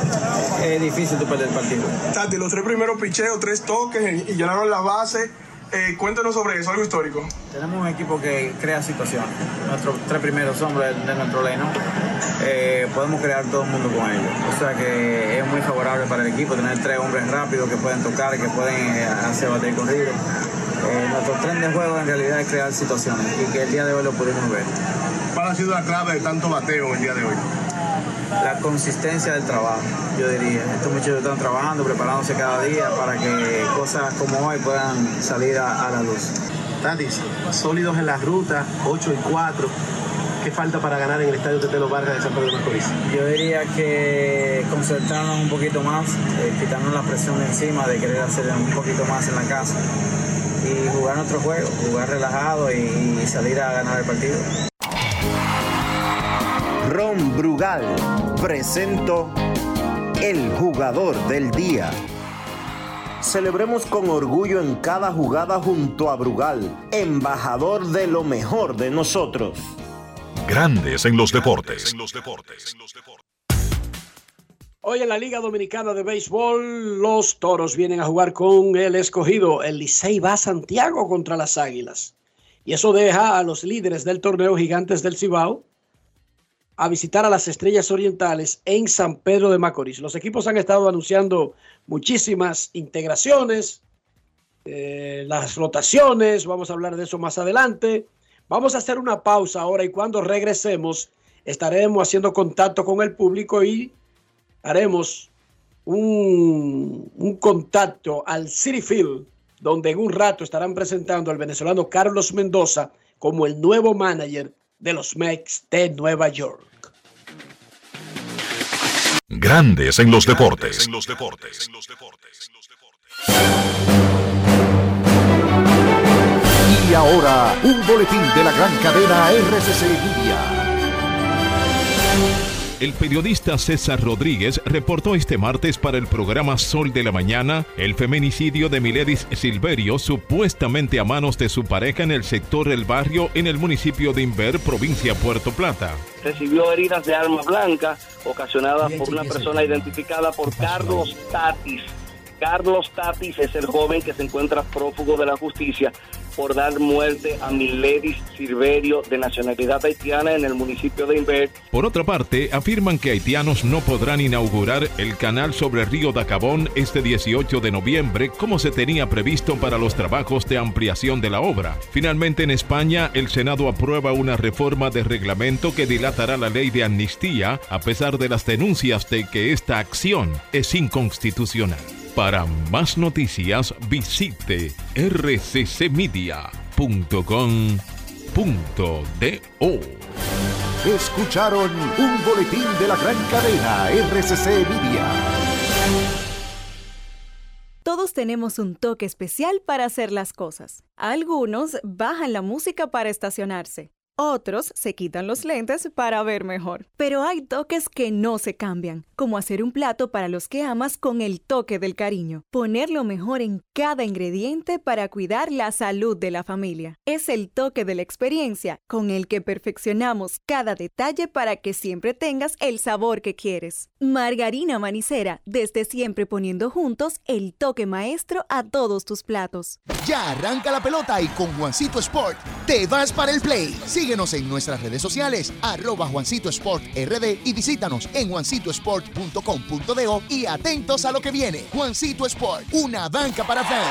es difícil tu perder el partido. Tati, los tres primeros picheos, tres toques y llenaron la base eh, cuéntanos sobre eso, algo histórico. Tenemos un equipo que crea situaciones. Nuestros tres primeros hombres de nuestro leno, eh, podemos crear todo el mundo con ellos. O sea que es muy favorable para el equipo tener tres hombres rápidos que pueden tocar, que pueden eh, hacer bater corrido. nuestro tren de juego en realidad es crear situaciones y que el día de hoy lo pudimos ver. ¿Cuál ha sido la clave de tanto bateo el día de hoy? La consistencia del trabajo, yo diría. Estos muchachos están trabajando, preparándose cada día para que cosas como hoy puedan salir a, la luz. Tatis, sólidos en la ruta, 8 y 4. ¿Qué falta para ganar en el estadio Tetelo Vargas de San Pedro de Macorís? Yo diría que concentrarnos un poquito más, eh, quitarnos la presión de encima de querer hacer un poquito más en la casa y jugar nuestro juego, jugar relajado y salir a ganar el partido. Ron Brugal presento el jugador del día. Celebremos con orgullo en cada jugada junto a Brugal, embajador de lo mejor de nosotros. Grandes en los deportes. Hoy en la Liga Dominicana de Béisbol, los toros vienen a jugar con el escogido. El Licey va a Santiago contra las Águilas. Y eso deja a los líderes del torneo Gigantes del Cibao a visitar a las Estrellas Orientales en San Pedro de Macorís. Los equipos han estado anunciando muchísimas integraciones, eh, las rotaciones, vamos a hablar de eso más adelante. Vamos a hacer una pausa ahora y cuando regresemos estaremos haciendo contacto con el público y haremos un, contacto al City Field, donde en un rato estarán presentando al venezolano Carlos Mendoza como el nuevo manager de los Mets de Nueva York. Grandes en los deportes. En los deportes. Y ahora, un boletín de la gran cadena RCC Media. El periodista César Rodríguez reportó este martes para el programa Sol de la Mañana el feminicidio de Miledis Silverio, supuestamente a manos de su pareja en el sector El Barrio, en el municipio de Inver, provincia Puerto Plata. Recibió heridas de arma blanca ocasionadas por una persona identificada por Carlos Tatis. Carlos Tatis es el joven que se encuentra prófugo de la justicia por dar muerte a Miledis Silverio de nacionalidad haitiana en el municipio de Inver. Por otra parte, afirman que haitianos no podrán inaugurar el canal sobre el río Dacabón este 18 de noviembre como se tenía previsto para los trabajos de ampliación de la obra. Finalmente en España, el Senado aprueba una reforma de reglamento que dilatará la ley de amnistía a pesar de las denuncias de que esta acción es inconstitucional. Para más noticias visite rccmedia.com.do. Escucharon un boletín de la gran cadena RCC Media. Todos tenemos un toque especial para hacer las cosas. Algunos bajan la música para estacionarse. Otros se quitan los lentes para ver mejor. Pero hay toques que no se cambian, como hacer un plato para los que amas con el toque del cariño. Poner lo mejor en cada ingrediente para cuidar la salud de la familia. Es el toque de la experiencia con el que perfeccionamos cada detalle para que siempre tengas el sabor que quieres. Margarina Manicera, desde siempre poniendo juntos el toque maestro a todos tus platos. Ya arranca la pelota y con Juancito Sport te vas para el play. Síguenos en nuestras redes sociales, arroba Juancito Sport RD y visítanos en juancitosport.com.do y atentos a lo que viene. Juancito Sport, una banca para fans.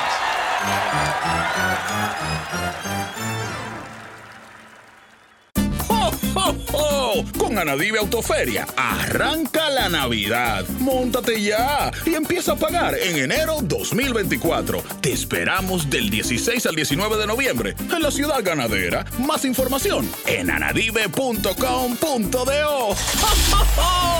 ¡Ho! Con Anadive Autoferia, arranca la Navidad. Móntate ya y empieza a pagar en enero 2024. Te esperamos del 16 al 19 de noviembre en la ciudad ganadera. Más información en anadive.com.do. ¡Ho, ho, ho!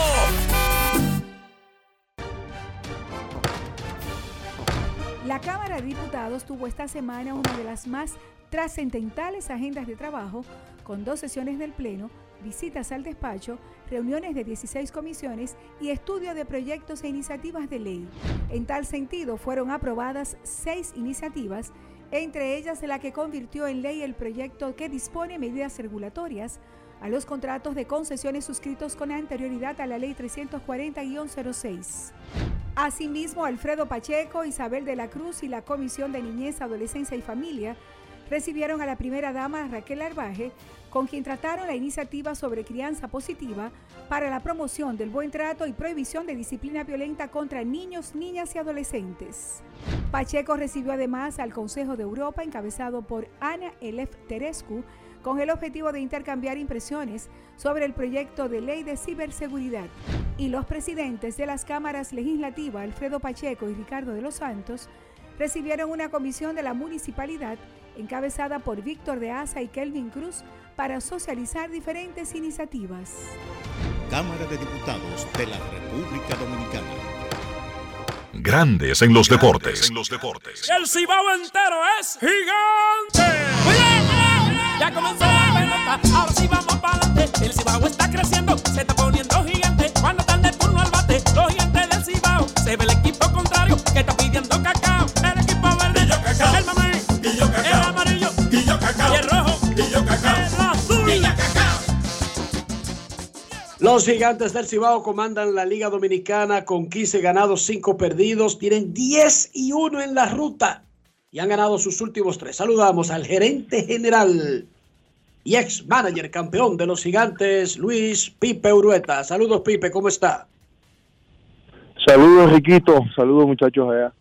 La Cámara de Diputados tuvo esta semana una de las más trascendentales agendas de trabajo, con dos sesiones del Pleno, visitas al despacho, reuniones de 16 comisiones y estudio de proyectos e iniciativas de ley. En tal sentido, fueron aprobadas seis iniciativas, entre ellas la que convirtió en ley el proyecto que dispone medidas regulatorias a los contratos de concesiones suscritos con anterioridad a la Ley 340-06. Asimismo, Alfredo Pacheco, Isabel de la Cruz y la Comisión de Niñez, Adolescencia y Familia recibieron a la primera dama Raquel Arbaje, con quien trataron la iniciativa sobre crianza positiva para la promoción del buen trato y prohibición de disciplina violenta contra niños, niñas y adolescentes. Pacheco recibió además al Consejo de Europa, encabezado por Ana Elef Terescu, con el objetivo de intercambiar impresiones sobre el proyecto de ley de ciberseguridad. Y los presidentes de las cámaras legislativas, Alfredo Pacheco y Ricardo de los Santos, recibieron una comisión de la municipalidad encabezada por Víctor de Asa y Kelvin Cruz para socializar diferentes iniciativas. Cámara de Diputados de la República Dominicana. Grandes en los deportes. El cibao entero es gigante. Ya comenzó la pelota, ahora sí vamos para adelante. El cibao está creciendo, se está poniendo gigante. Cuando están de turno al bate, los gigantes del cibao. Se ve el equipo contrario que está pidiendo cacao. El equipo verde, el mamey, el amarillo, y el rojo, Los gigantes del Cibao comandan la Liga Dominicana con 15 ganados, 5 perdidos. Tienen 10 y 1 en la ruta y han ganado sus últimos tres. Saludamos al gerente general y ex manager campeón de los gigantes, Luis Pipe Urueta. Saludos, Pipe, ¿cómo está? Saludos, Riquito. Saludos, muchachos allá.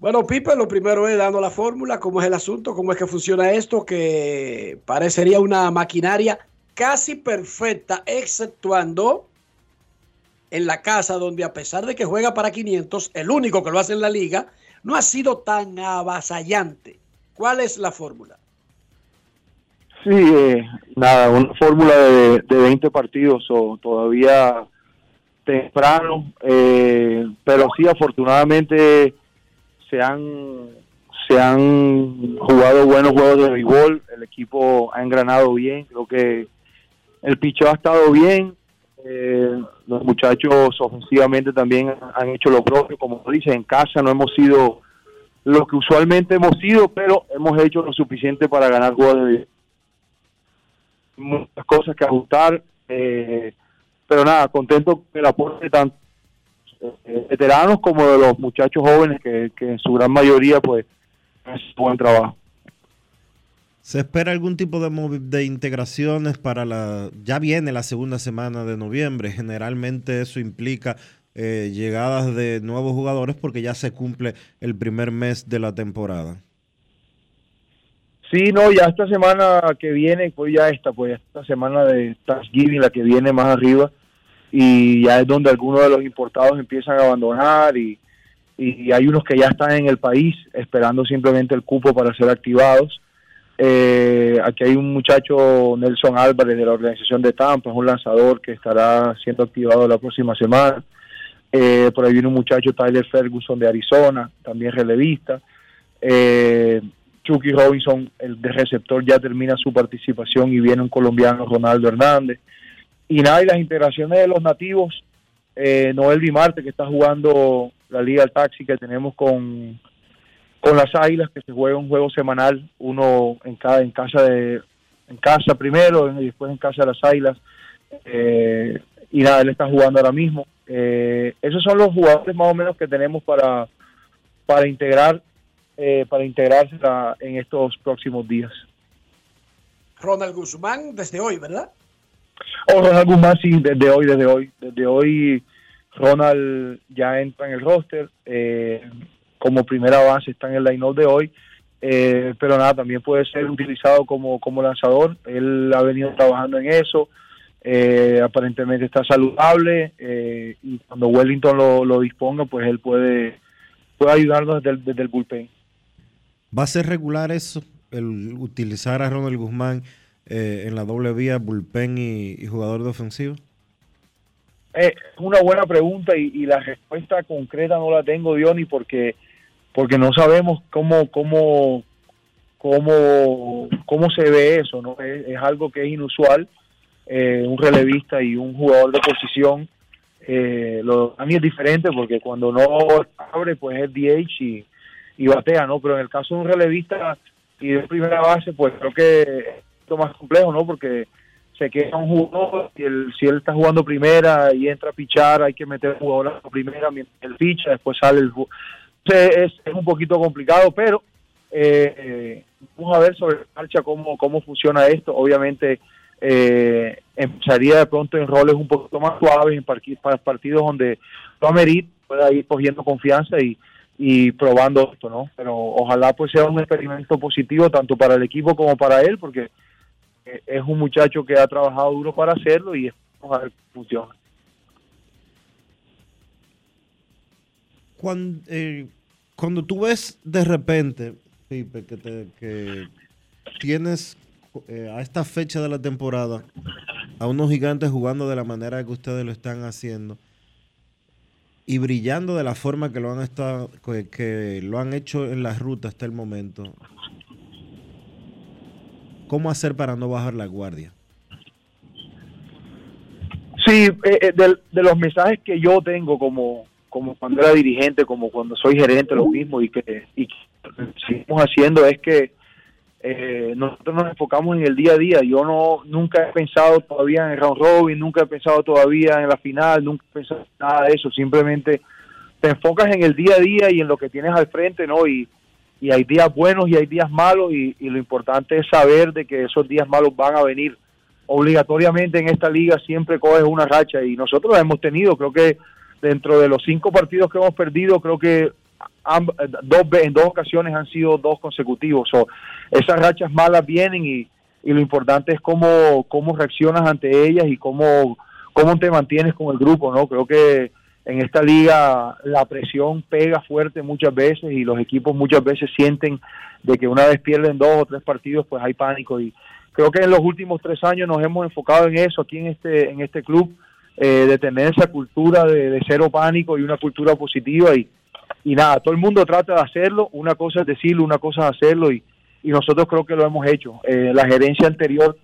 Bueno, Pipe, lo primero es dando la fórmula, cómo es el asunto, cómo es que funciona esto, que parecería una maquinaria casi perfecta, exceptuando en la casa donde a pesar de que juega para 500, el único que lo hace en la liga, no ha sido tan avasallante. ¿Cuál es la fórmula? Sí, eh, nada, una fórmula de, de 20 partidos o todavía temprano, eh, pero sí afortunadamente se han se han jugado buenos juegos de béisbol, el equipo ha engranado bien, creo que el picho ha estado bien, eh, los muchachos ofensivamente también han hecho lo propio, como dice, en casa no hemos sido lo que usualmente hemos sido, pero hemos hecho lo suficiente para ganar béisbol. Muchas cosas que ajustar, eh, pero nada, contento con el aporte tanto eh, veteranos como de los muchachos jóvenes que, que en su gran mayoría pues hacen buen trabajo. ¿Se espera algún tipo de, de integraciones para la... Ya viene la segunda semana de noviembre. Generalmente eso implica eh, llegadas de nuevos jugadores porque ya se cumple el primer mes de la temporada. Sí, no, ya esta semana que viene, pues ya esta, pues esta semana de Thanksgiving, la que viene más arriba, y ya es donde algunos de los importados empiezan a abandonar y, y hay unos que ya están en el país esperando simplemente el cupo para ser activados. Eh, aquí hay un muchacho, Nelson Álvarez, de la organización de Tampa, es un lanzador que estará siendo activado la próxima semana. Eh, por ahí viene un muchacho, Tyler Ferguson, de Arizona, también relevista. Eh, Chucky Robinson, el de receptor, ya termina su participación y viene un colombiano, Ronaldo Hernández. Y nada, y las integraciones de los nativos, eh, Noel Dimarte, que está jugando la Liga del Taxi que tenemos con, con las Águilas, que se juega un juego semanal, uno en cada en casa de en casa primero y después en casa de las Águilas. Eh, y nada, él está jugando ahora mismo. Eh, esos son los jugadores más o menos que tenemos para, para integrar eh, para integrarse en estos próximos días. Ronald Guzmán desde hoy, ¿verdad? O Ronald Guzmán, sí, desde hoy, desde hoy. Desde hoy Ronald ya entra en el roster. eh, como primera base está en el line-up de hoy. eh, pero nada, también puede ser utilizado como, como lanzador. Él ha venido trabajando en eso. eh, aparentemente está saludable. eh, y cuando Wellington lo, lo disponga, pues él puede, puede ayudarnos desde el, desde el bullpen. ¿Va a ser regular eso, el utilizar a Ronald Guzmán eh, en la doble vía, bullpen y, y jugador de ofensiva? Eh, Es una buena pregunta y, y la respuesta concreta no la tengo, Diony, porque porque no sabemos cómo cómo cómo cómo se ve eso, ¿no? Es, es algo que es inusual. eh, un relevista y un jugador de posición, eh, lo, a mí es diferente porque cuando no abre, pues es DH y, y batea, ¿no? Pero en el caso de un relevista y de primera base, pues creo que es lo más complejo, ¿no? Porque se queda un jugador y el, si él está jugando primera y entra a pichar, hay que meter el jugador a primera mientras él picha, después sale el Es, es un poquito complicado, pero eh, eh, vamos a ver sobre la marcha cómo, cómo funciona esto. Obviamente eh, empezaría de pronto en roles un poquito más suaves, en partidos donde no amerita, pueda ir cogiendo confianza y, y probando esto, ¿no? Pero ojalá pues sea un experimento positivo tanto para el equipo como para él, porque eh, es un muchacho que ha trabajado duro para hacerlo y vamos a ver cómo funciona. Cuando, eh, cuando tú ves de repente, Pipe, que, te- que tienes eh, a esta fecha de la temporada a unos gigantes jugando de la manera que ustedes lo están haciendo y brillando de la forma que lo han estado, que, lo han hecho en la ruta hasta el momento, ¿cómo hacer para no bajar la guardia? Sí, eh, eh, de, de los mensajes que yo tengo como, como cuando era dirigente, como cuando soy gerente, lo mismo, y que, y que seguimos haciendo es que eh, nosotros nos enfocamos en el día a día. Yo no nunca he pensado todavía en el round robin, nunca he pensado todavía en la final, nunca he pensado en nada de eso. Simplemente te enfocas en el día a día y en lo que tienes al frente, ¿no? Y, y hay días buenos y hay días malos y, y lo importante es saber de que esos días malos van a venir obligatoriamente en esta liga siempre coges una racha y nosotros la hemos tenido, creo que dentro de los cinco partidos que hemos perdido, creo que dos, en dos ocasiones han sido dos consecutivos. So, esas rachas malas vienen y, y lo importante es cómo, cómo reaccionas ante ellas y cómo, cómo te mantienes con el grupo, ¿no? Creo que en esta liga la presión pega fuerte muchas veces y los equipos muchas veces sienten de que una vez pierden dos o tres partidos pues hay pánico y creo que en los últimos tres años nos hemos enfocado en eso aquí en este en este club eh, de tener esa cultura de, de cero pánico y una cultura positiva y, y nada todo el mundo trata de hacerlo una cosa es decirlo una cosa es hacerlo y, y nosotros creo que lo hemos hecho. Eh, la gerencia anterior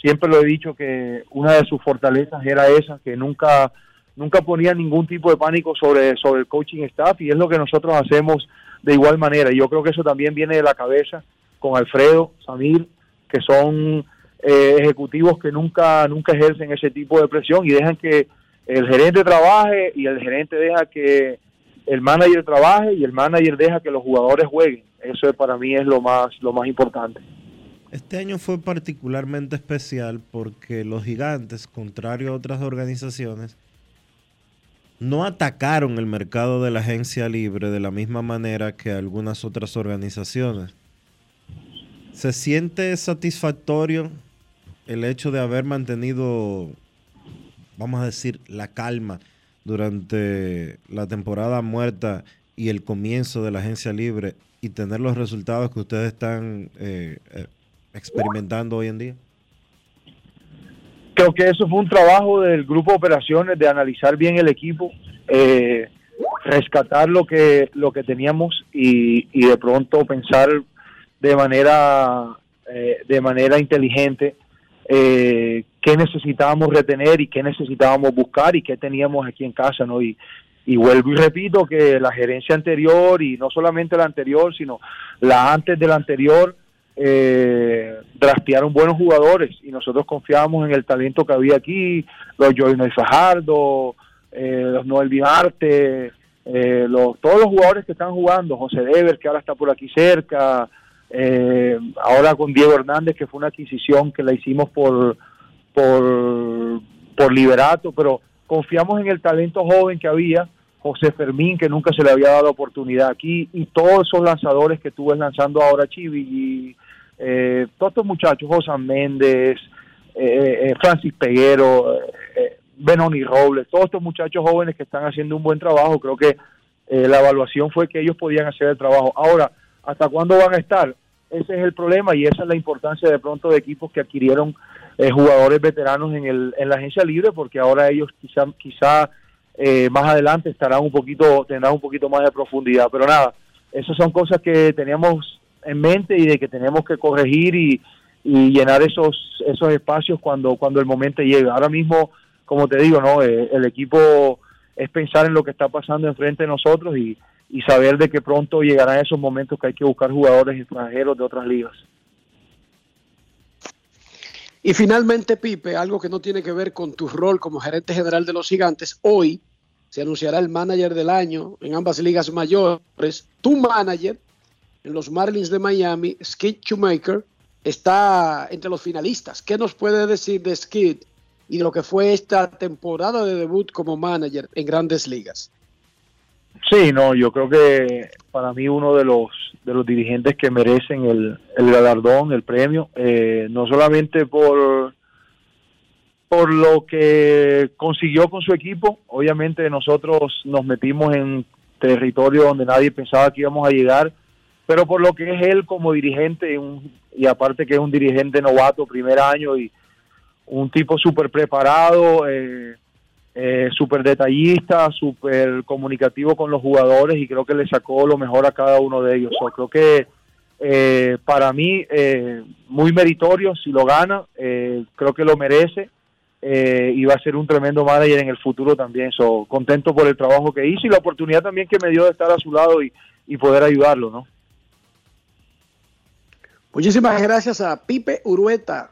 siempre lo he dicho que una de sus fortalezas era esa que nunca nunca ponía ningún tipo de pánico sobre sobre el coaching staff y es lo que nosotros hacemos de igual manera. Y yo creo que eso también viene de la cabeza con Alfredo Samir que son eh, ejecutivos que nunca nunca ejercen ese tipo de presión y dejan que el gerente trabaje y el gerente deja que el manager trabaje y el manager deja que los jugadores jueguen eso para mí es lo más lo más importante Este año fue particularmente especial porque los gigantes, contrario a otras organizaciones, no atacaron el mercado de la agencia libre de la misma manera que algunas otras organizaciones. ¿Se siente satisfactorio el hecho de haber mantenido, vamos a decir, la calma durante la temporada muerta y el comienzo de la agencia libre y tener los resultados que ustedes están eh, eh, experimentando hoy en día? creo que eso fue un trabajo del grupo de operaciones de analizar bien el equipo, eh, rescatar lo que lo que teníamos y, de pronto pensar de manera de manera inteligente eh, qué necesitábamos retener y qué necesitábamos buscar y qué teníamos aquí en casa, ¿no? Y, y vuelvo y repito que la gerencia anterior y no solamente la anterior, sino la antes de la anterior eh, draftearon buenos jugadores y nosotros confiábamos en el talento que había aquí, los Joyner Fajardo, eh, los Noel Vivarte, eh, los, todos los jugadores que están jugando, José Dever que ahora está por aquí cerca, eh, ahora con Diego Hernández que fue una adquisición que la hicimos por, por, por liberato, pero confiamos en el talento joven que había, José Fermín, que nunca se le había dado oportunidad aquí, y todos esos lanzadores que tú lanzando ahora, Chivi, y eh, todos estos muchachos, José Méndez, eh, eh, Francis Peguero, eh, eh, Benoni Robles, todos estos muchachos jóvenes que están haciendo un buen trabajo, creo que eh, la evaluación fue que ellos podían hacer el trabajo. Ahora, ¿hasta cuándo van a estar? Ese es el problema y esa es la importancia de pronto de equipos que adquirieron eh, jugadores veteranos en, el, en la agencia libre, porque ahora ellos quizá, quizá eh, más adelante estarán un poquito, tendrán un poquito más de profundidad. Pero nada, esas son cosas que teníamos en mente y de que tenemos que corregir y, y llenar esos, esos espacios cuando, cuando el momento llegue. Ahora mismo, como te digo, no, Eh, el equipo es pensar en lo que está pasando enfrente de nosotros y, y saber de que pronto llegarán esos momentos que hay que buscar jugadores extranjeros de otras ligas. Y finalmente, Pipe, algo que no tiene que ver con tu rol como gerente general de los gigantes, hoy se anunciará el manager del año en ambas ligas mayores. Tu manager en los Marlins de Miami, Skid Shoemaker, está entre los finalistas. ¿Qué nos puede decir de Skid y de lo que fue esta temporada de debut como manager en grandes ligas? Sí, no, yo creo que para mí uno de los de los dirigentes que merecen el, el galardón, el premio, eh, no solamente por por lo que consiguió con su equipo, obviamente nosotros nos metimos en territorio donde nadie pensaba que íbamos a llegar, pero por lo que es él como dirigente un- y aparte que es un dirigente novato, primer año y un tipo súper preparado, eh, eh, súper detallista, súper comunicativo con los jugadores y creo que le sacó lo mejor a cada uno de ellos. Creo que eh, para mí eh, muy meritorio si lo gana, eh, creo que lo merece eh, y va a ser un tremendo manager en el futuro también. So, contento por el trabajo que hizo y la oportunidad también que me dio de estar a su lado y, y poder ayudarlo, ¿no? Muchísimas gracias a Pipe Urueta,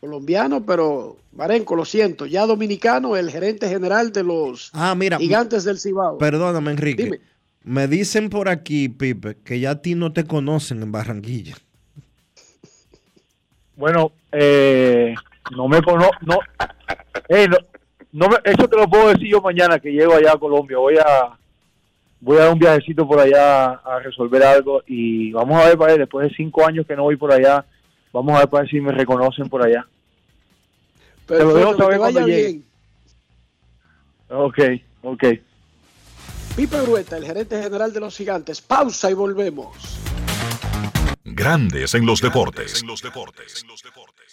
colombiano, pero Marenco, lo siento, ya dominicano, el gerente general de los Ah, mira, gigantes del Cibao. Perdóname, Enrique. Dime. Me dicen por aquí, Pipe, que ya a ti no te conocen en Barranquilla. Bueno, eh, no me conozco, no, eh, no, no me- eso te lo puedo decir yo mañana que llego allá a Colombia. Voy a, voy a dar un viajecito por allá a resolver algo y vamos a ver para ver, después de cinco años que no voy por allá, vamos a ver para ver si me reconocen por allá. Te lo dejo saber cuando llegue. bien. Ok, ok. Pipe Grueta, el gerente general de los gigantes. Pausa y volvemos. Grandes en los deportes.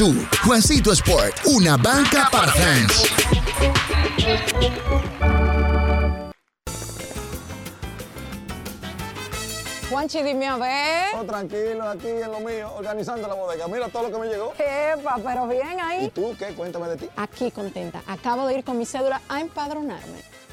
tú. Juancito Sport, una banca para fans. Juanchi, dime a ver. Oh, tranquilo, aquí en lo mío, organizando la bodega. Mira todo lo que me llegó. Epa, pero bien ahí. ¿Y tú qué? Cuéntame de ti. Aquí contenta. Acabo de ir con mi cédula a empadronarme.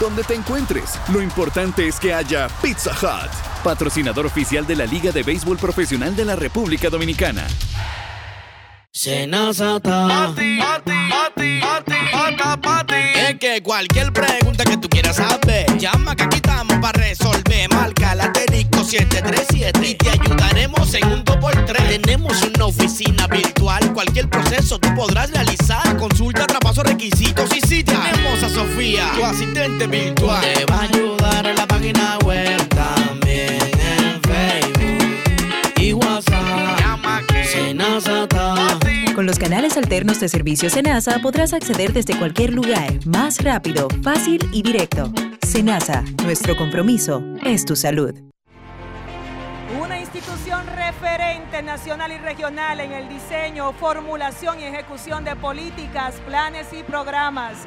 Donde te encuentres, lo importante es que haya Pizza Hut, patrocinador oficial de la Liga de Béisbol Profesional de la República Dominicana. Senazata. Es que cualquier pregunta que tú quieras saber, llama que aquí estamos para resolver. Marca la asterisco 737 y te ayudaremos en un 2x3. Tenemos una oficina virtual, cualquier proceso tú podrás realizar. Consulta, traspaso, requisitos y tu asistente virtual. Te va a ayudar en la página web también en Facebook y WhatsApp. Llama que. Con los canales alternos de servicio Senasa podrás acceder desde cualquier lugar, más rápido, fácil y directo. Senasa, nuestro compromiso es tu salud. Una institución referente nacional y regional en el diseño, formulación y ejecución de políticas, planes y programas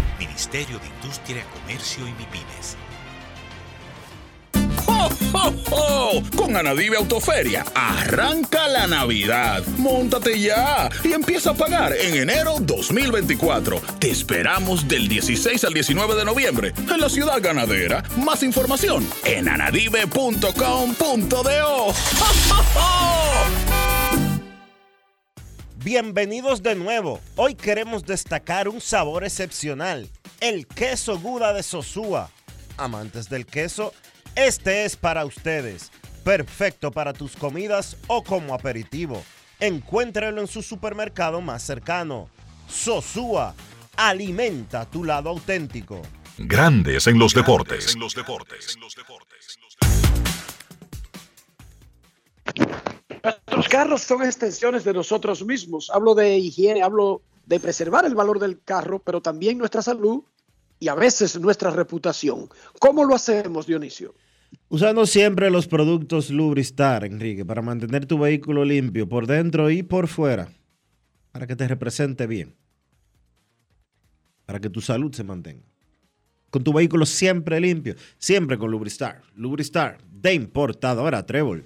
Ministerio de Industria, Comercio y MIPIMES. ¡Jo, jo, jo! Con Anadive Autoferia, arranca la Navidad. Móntate ya y empieza a pagar en enero 2024. Te esperamos del 16 al 19 de noviembre en la ciudad ganadera. Más información en anadive.com.do. ¡Jo, jo, jo! Bienvenidos de nuevo. Hoy queremos destacar un sabor excepcional, el queso Guda de Sosúa. Amantes del queso, este es para ustedes. Perfecto para tus comidas o como aperitivo. Encuéntralo en su supermercado más cercano. Sosúa, alimenta tu lado auténtico. Grandes en los deportes. Nuestros carros son extensiones de nosotros mismos. Hablo de higiene, hablo de preservar el valor del carro, pero también nuestra salud y a veces nuestra reputación. ¿Cómo lo hacemos, Dionisio? Usando siempre los productos Lubristar, Enrique, para mantener tu vehículo limpio por dentro y por fuera. para que te represente bien, para que tu salud se mantenga. Con tu vehículo siempre limpio, siempre con Lubristar. Lubristar de importadora Trébol.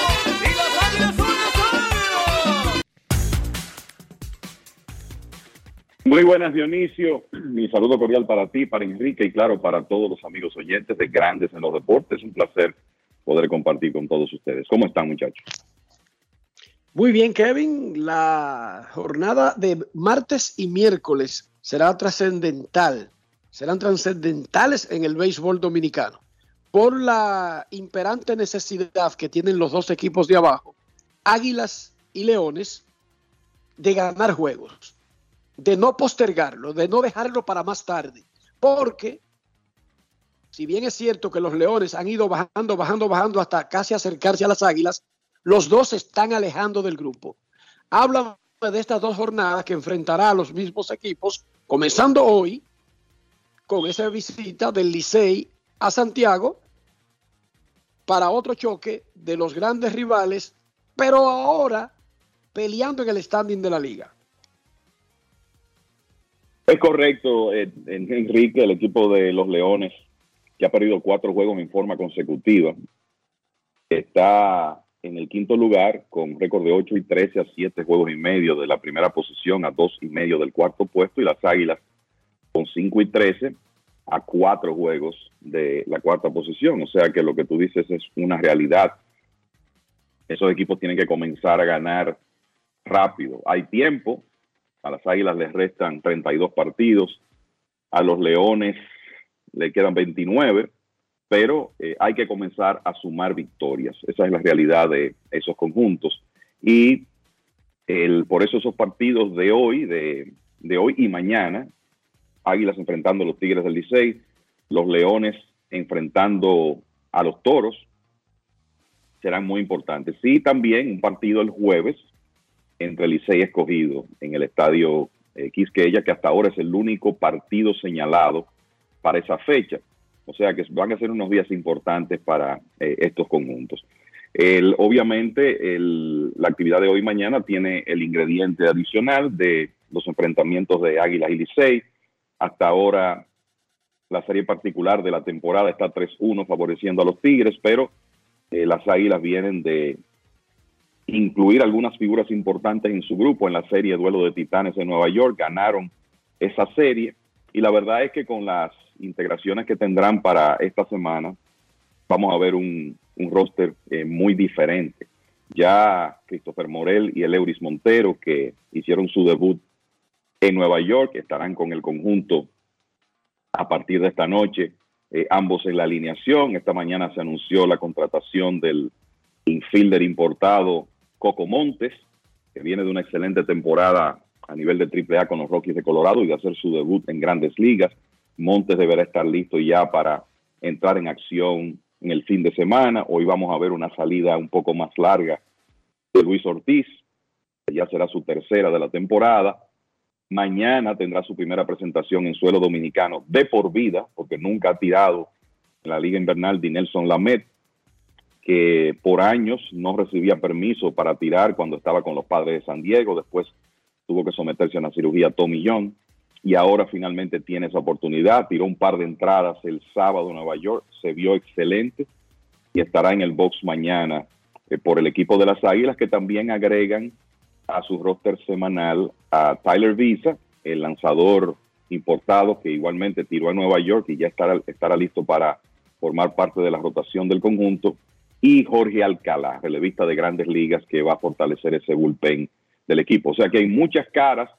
Muy buenas, Dionisio. Mi saludo cordial para ti, para Enrique y claro, para todos los amigos oyentes de Grandes en los Deportes. Es un placer poder compartir con todos ustedes. ¿Cómo están, muchachos? Muy bien, Kevin. La jornada de martes y miércoles será trascendental. Serán trascendentales en el béisbol dominicano por la imperante necesidad que tienen los dos equipos de abajo, Águilas y Leones, de ganar juegos, de no postergarlo, de no dejarlo para más tarde, porque si bien es cierto que los Leones han ido bajando, bajando, bajando hasta casi acercarse a las Águilas, los dos se están alejando del grupo. Hablan de estas dos jornadas que enfrentará a los mismos equipos, comenzando hoy con esa visita del Licey a Santiago para otro choque de los grandes rivales, pero ahora peleando en el standing de la liga. Es correcto, eh, Enrique, el equipo de los Leones, que ha perdido cuatro juegos en forma consecutiva, está en el quinto lugar con récord de 8 y 13 a 7 juegos y medio de la primera posición a 2 y medio del cuarto puesto y las Águilas con 5 y 13 a cuatro juegos de la cuarta posición. O sea que lo que tú dices es una realidad. Esos equipos tienen que comenzar a ganar rápido. Hay tiempo. A las Águilas les restan 32 partidos. A los Leones le quedan 29. Pero eh, hay que comenzar a sumar victorias. Esa es la realidad de esos conjuntos. Y el, por eso esos partidos de hoy, de, de hoy y mañana, Águilas enfrentando a los Tigres del Licey, los Leones enfrentando a los Toros, serán muy importantes. Sí, también un partido el jueves entre Licey escogido en el estadio eh, Quisqueya, que hasta ahora es el único partido señalado para esa fecha. O sea que van a ser unos días importantes para eh, estos conjuntos. El, obviamente, la actividad de hoy y mañana tiene el ingrediente adicional de los enfrentamientos de Águilas y Licey, hasta ahora la serie particular de la temporada está 3-1 favoreciendo a los Tigres, pero eh, las Águilas vienen de incluir algunas figuras importantes en su grupo en la serie Duelo de Titanes en Nueva York, ganaron esa serie y la verdad es que con las integraciones que tendrán para esta semana vamos a ver un, roster eh, muy diferente. Ya Christopher Morel y el Euris Montero que hicieron su debut en Nueva York, estarán con el conjunto a partir de esta noche, eh, ambos en la alineación. Esta mañana se anunció la contratación del infielder importado Coco Montes, que viene de una excelente temporada a nivel de AAA con los Rockies de Colorado y de hacer su debut en grandes ligas. Montes deberá estar listo ya para entrar en acción en el fin de semana. Hoy vamos a ver una salida un poco más larga de Luis Ortiz, que ya será su tercera de la temporada. Mañana tendrá su primera presentación en suelo dominicano de por vida, porque nunca ha tirado en la Liga Invernal de Nelson Lamet, que por años no recibía permiso para tirar cuando estaba con los padres de San Diego. Después tuvo que someterse a una cirugía Tommy John y ahora finalmente tiene esa oportunidad. Tiró un par de entradas el sábado en Nueva York, se vio excelente y estará en el box mañana eh, por el equipo de las Águilas, que también agregan a su roster semanal a Tyler Visa, el lanzador importado que igualmente tiró a Nueva York y ya estará, estará listo para formar parte de la rotación del conjunto, y Jorge Alcalá, relevista de grandes ligas, que va a fortalecer ese bullpen del equipo. O sea que hay muchas caras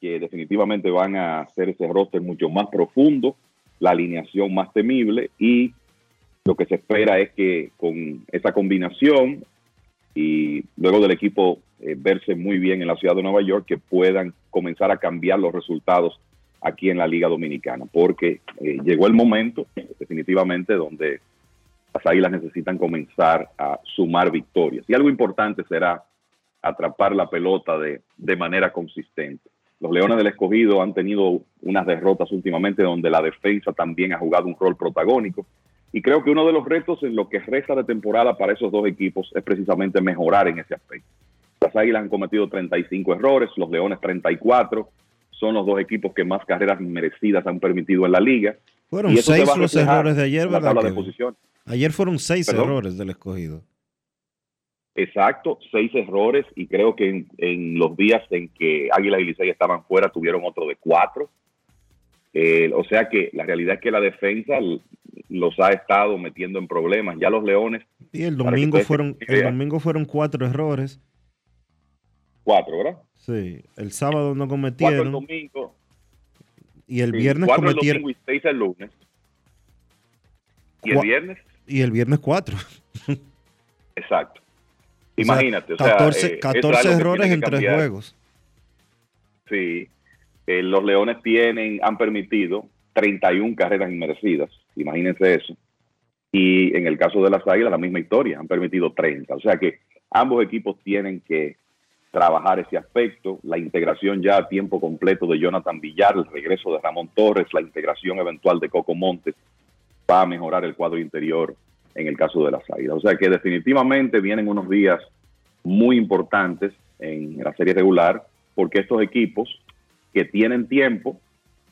que definitivamente van a hacer ese roster mucho más profundo, la alineación más temible y lo que se espera es que con esa combinación y luego del equipo eh, verse muy bien en la ciudad de Nueva York, que puedan comenzar a cambiar los resultados aquí en la Liga Dominicana, porque eh, llegó el momento definitivamente donde las Águilas necesitan comenzar a sumar victorias. Y algo importante será atrapar la pelota de, de manera consistente. Los Leones del Escogido han tenido unas derrotas últimamente donde la defensa también ha jugado un rol protagónico. Y creo que uno de los retos en lo que resta de temporada para esos dos equipos es precisamente mejorar en ese aspecto. Las Águilas han cometido 35 errores, los Leones 34. Son los dos equipos que más carreras merecidas han permitido en la liga. Fueron Y eso se seis va a los errores de ayer, en la ¿verdad? tabla de posiciones. Ayer fueron seis Perdón. errores del escogido. Exacto, seis errores y creo que en, en los días en que Águilas y Licey estaban fuera tuvieron otro de cuatro. Eh, o sea que la realidad es que la defensa los ha estado metiendo en problemas. Ya los Leones, Y el domingo fueron, el domingo fueron cuatro errores. cuatro, ¿verdad? Sí, el sábado no Cuatro el cometieron domingo, y el sí, viernes cuatro el cometieron domingo y seis el lunes. Y el viernes, y el viernes cuatro. exacto. O sea, Imagínate, o sea, 14, eh, eso es 14 algo que errores en tres juegos. Sí, Eh, los Leones tienen, han permitido 31 carreras inmerecidas, imagínense eso. Y en el caso de las Águilas, la misma historia, han permitido 30. O sea que ambos equipos tienen que trabajar ese aspecto, la integración ya a tiempo completo de Jonathan Villar, el regreso de Ramón Torres, la integración eventual de Coco Montes, va a mejorar el cuadro interior en el caso de las Águilas. O sea que definitivamente vienen unos días muy importantes en la serie regular, porque estos equipos que tienen tiempo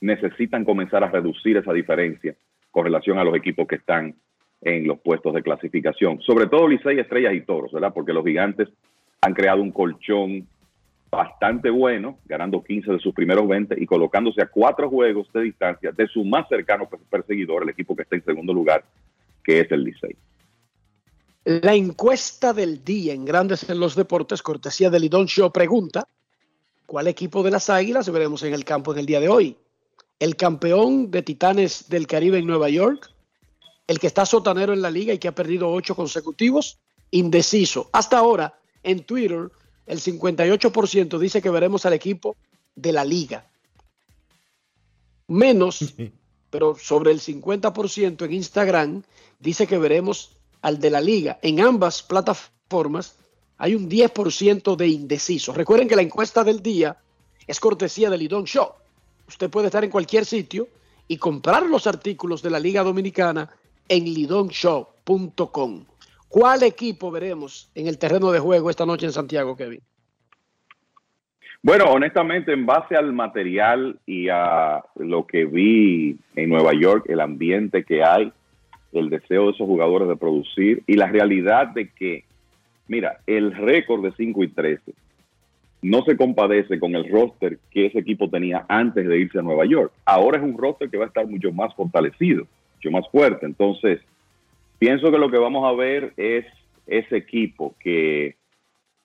necesitan comenzar a reducir esa diferencia con relación a los equipos que están en los puestos de clasificación. Sobre todo Licey, Estrellas y Toros, ¿verdad? Porque los gigantes han creado un colchón bastante bueno, ganando 15 de sus primeros 20 y colocándose a cuatro juegos de distancia de su más cercano per- perseguidor, el equipo que está en segundo lugar, que es el Licey. La encuesta del día en Grandes en los Deportes, cortesía de Lidón Show, pregunta: ¿Cuál equipo de las Águilas veremos en el campo en el día de hoy? ¿El campeón de Titanes del Caribe en Nueva York? ¿El que está sotanero en la liga y que ha perdido ocho consecutivos? Indeciso. Hasta ahora, en Twitter, el 58% dice que veremos al equipo de la liga. Menos, pero sobre el 50% en Instagram dice que veremos al de la liga. En ambas plataformas hay un 10% de indecisos. Recuerden que la encuesta del día es cortesía de Lidón Show. Usted puede estar en cualquier sitio y comprar los artículos de la Liga Dominicana en lidonshow.com. ¿Cuál equipo veremos en el terreno de juego esta noche en Santiago, Kevin? Bueno, honestamente, en base al material y a lo que vi en Nueva York, el ambiente que hay, el deseo de esos jugadores de producir y la realidad de que, mira, el récord de 5 y 13 no se compadece con el roster que ese equipo tenía antes de irse a Nueva York. Ahora es un roster que va a estar mucho más fortalecido, mucho más fuerte. Entonces, pienso que lo que vamos a ver es ese equipo que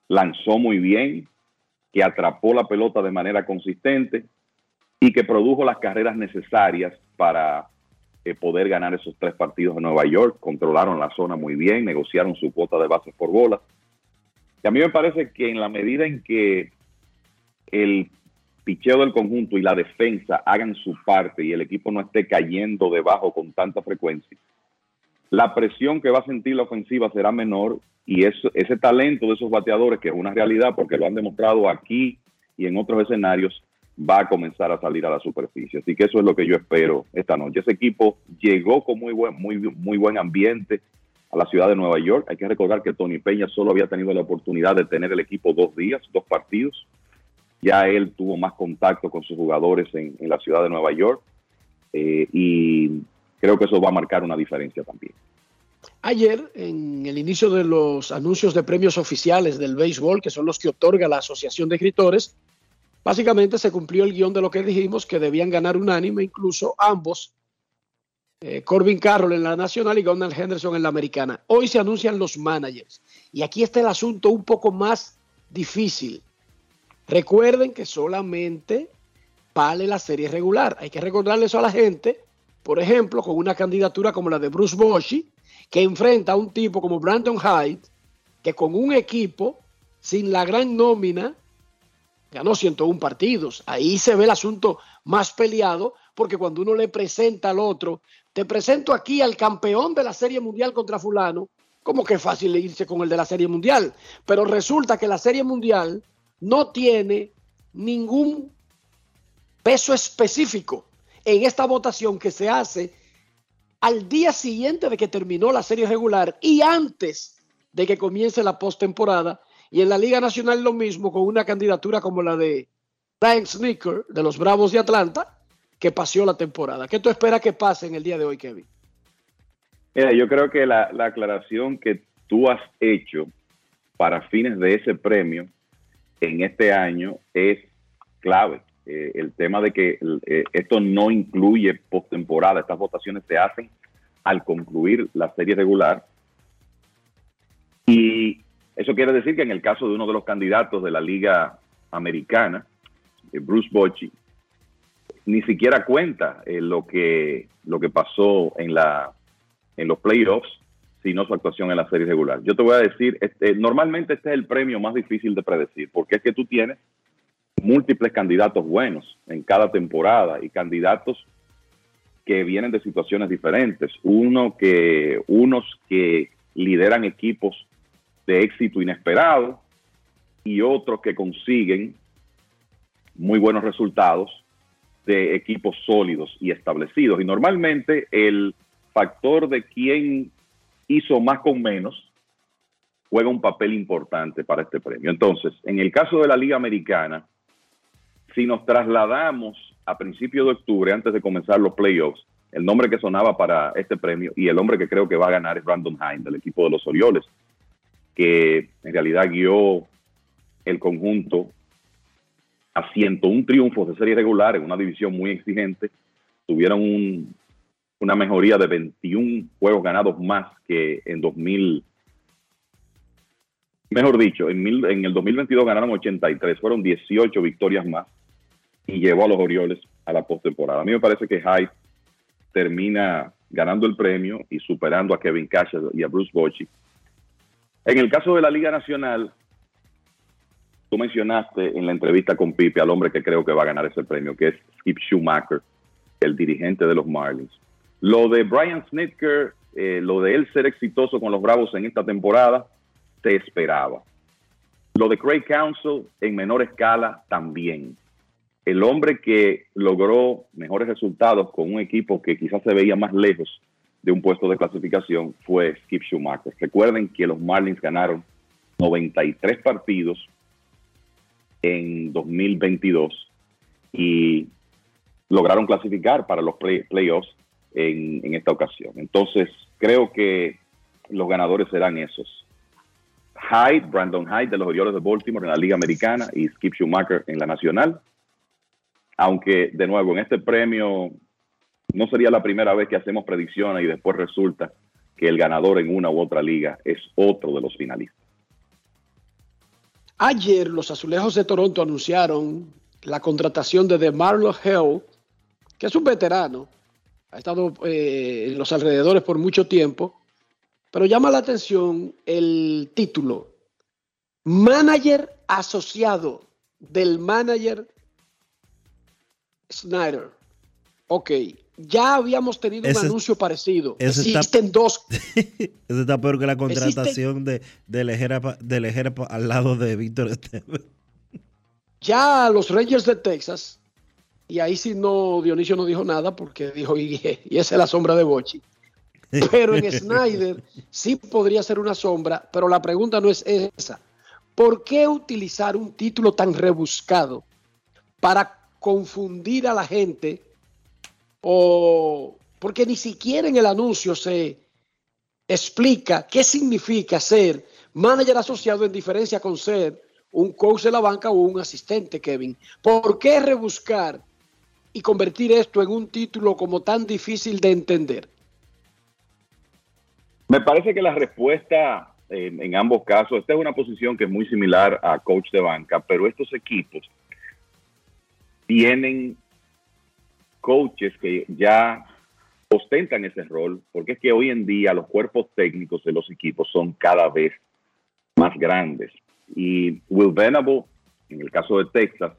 lanzó muy bien, que atrapó la pelota de manera consistente y que produjo las carreras necesarias para eh, poder ganar esos tres partidos en Nueva York. Controlaron la zona muy bien, negociaron su cuota de bases por bolas. Y a mí me parece que en la medida en que el picheo del conjunto y la defensa hagan su parte y el equipo no esté cayendo debajo con tanta frecuencia, la presión que va a sentir la ofensiva será menor y ese talento de esos bateadores, que es una realidad porque lo han demostrado aquí y en otros escenarios, va a comenzar a salir a la superficie. Así que eso es lo que yo espero esta noche. Ese equipo llegó con muy buen, muy, muy buen ambiente a la ciudad de Nueva York. Hay que recordar que Tony Peña solo había tenido la oportunidad de tener el equipo dos días, dos partidos. Ya él tuvo más contacto con sus jugadores en, en la ciudad de Nueva York eh, y creo que eso va a marcar una diferencia también. Ayer, en el inicio de los anuncios de premios oficiales del béisbol, que son los que otorga la Asociación de Escritores, básicamente se cumplió el guion de lo que dijimos, que debían ganar unánime, incluso ambos, eh, Corbin Carroll en la nacional y Gunnar Henderson en la americana. Hoy se anuncian los managers. Y aquí está el asunto un poco más difícil. Recuerden que solamente vale la serie regular. Hay que recordarle eso a la gente, por ejemplo, con una candidatura como la de Bruce Bochy, que enfrenta a un tipo como Brandon Hyde, que con un equipo sin la gran nómina ganó 101 partidos. Ahí se ve el asunto más peleado, porque cuando uno le presenta al otro, te presento aquí al campeón de la Serie Mundial contra fulano, como que fácil irse con el de la Serie Mundial. Pero resulta que la Serie Mundial no tiene ningún peso específico en esta votación que se hace al día siguiente de que terminó la serie regular y antes de que comience la postemporada. Y en la Liga Nacional lo mismo con una candidatura como la de Brian Sneaker de los Bravos de Atlanta, que paseó la temporada. ¿Qué tú esperas que pase en el día de hoy, Kevin? Mira, yo creo que la aclaración que tú has hecho para fines de ese premio en este año es clave. Eh, el tema de que eh, esto no incluye postemporada, estas votaciones se hacen al concluir la serie regular. Y eso quiere decir que en el caso de uno de los candidatos de la Liga Americana, eh, Bruce Bochy, ni siquiera cuenta lo, que, lo que pasó en, la, en los playoffs, sino su actuación en la serie regular. Yo te voy a decir, este, normalmente este es el premio más difícil de predecir, porque es que tú tienes múltiples candidatos buenos en cada temporada y candidatos que vienen de situaciones diferentes. Uno que, unos que lideran equipos de éxito inesperado y otros que consiguen muy buenos resultados de equipos sólidos y establecidos. Y normalmente el factor de quién hizo más con menos juega un papel importante para este premio. Entonces, en el caso de la Liga Americana, si nos trasladamos a principios de octubre, antes de comenzar los playoffs, el nombre que sonaba para este premio y el hombre que creo que va a ganar es Brandon Hine, del equipo de los Orioles, que en realidad guió el conjunto a 101 triunfos de serie regular en una división muy exigente. Tuvieron una mejoría de 21 juegos ganados más que en 2000. Mejor dicho, en, en el 2022 ganaron 83, fueron 18 victorias más y llevó a los Orioles a la postemporada. A mí me parece que Hyde termina ganando el premio y superando a Kevin Cash y a Bruce Bochy. En el caso de la Liga Nacional, tú mencionaste en la entrevista con Pipe al hombre que creo que va a ganar ese premio, que es Skip Schumacher, el dirigente de los Marlins. Lo de Brian Snitker, eh, lo de él ser exitoso con los Bravos en esta temporada, se esperaba. Lo de Craig Council en menor escala también el hombre que logró mejores resultados con un equipo que quizás se veía más lejos de un puesto de clasificación fue Skip Schumacher. Recuerden que los Marlins ganaron 93 partidos en 2022 y lograron clasificar para los playoffs en, en esta ocasión. Entonces, creo que los ganadores serán esos. Hyde, Brandon Hyde de los Orioles de Baltimore en la Liga Americana y Skip Schumacher en la Nacional aunque de nuevo en este premio no sería la primera vez que hacemos predicciones y después resulta que el ganador en una u otra liga es otro de los finalistas. Ayer los Azulejos de Toronto anunciaron la contratación de DeMarlo Hell, que es un veterano, ha estado eh, en los alrededores por mucho tiempo, pero llama la atención el título, manager asociado del manager Snyder. Ok, ya habíamos tenido un anuncio parecido. Existen dos. Eso está peor que la contratación de, de, Lejera, al lado de Víctor. Ya los Rangers de Texas, y ahí sí no, Dionisio no dijo nada porque dijo, y, y esa es la sombra de Bochi. Pero en Snyder sí podría ser una sombra, pero la pregunta no es esa. ¿Por qué utilizar un título tan rebuscado para confundir a la gente o porque ni siquiera en el anuncio se explica qué significa ser manager asociado en diferencia con ser un coach de la banca o un asistente, Kevin. ¿Por qué rebuscar y convertir esto en un título como tan difícil de entender? Me parece que la respuesta en, en ambos casos, esta es una posición que es muy similar a coach de banca, pero estos equipos tienen coaches que ya ostentan ese rol, porque es que hoy en día los cuerpos técnicos de los equipos son cada vez más grandes. Y Will Venable En el caso de Texas,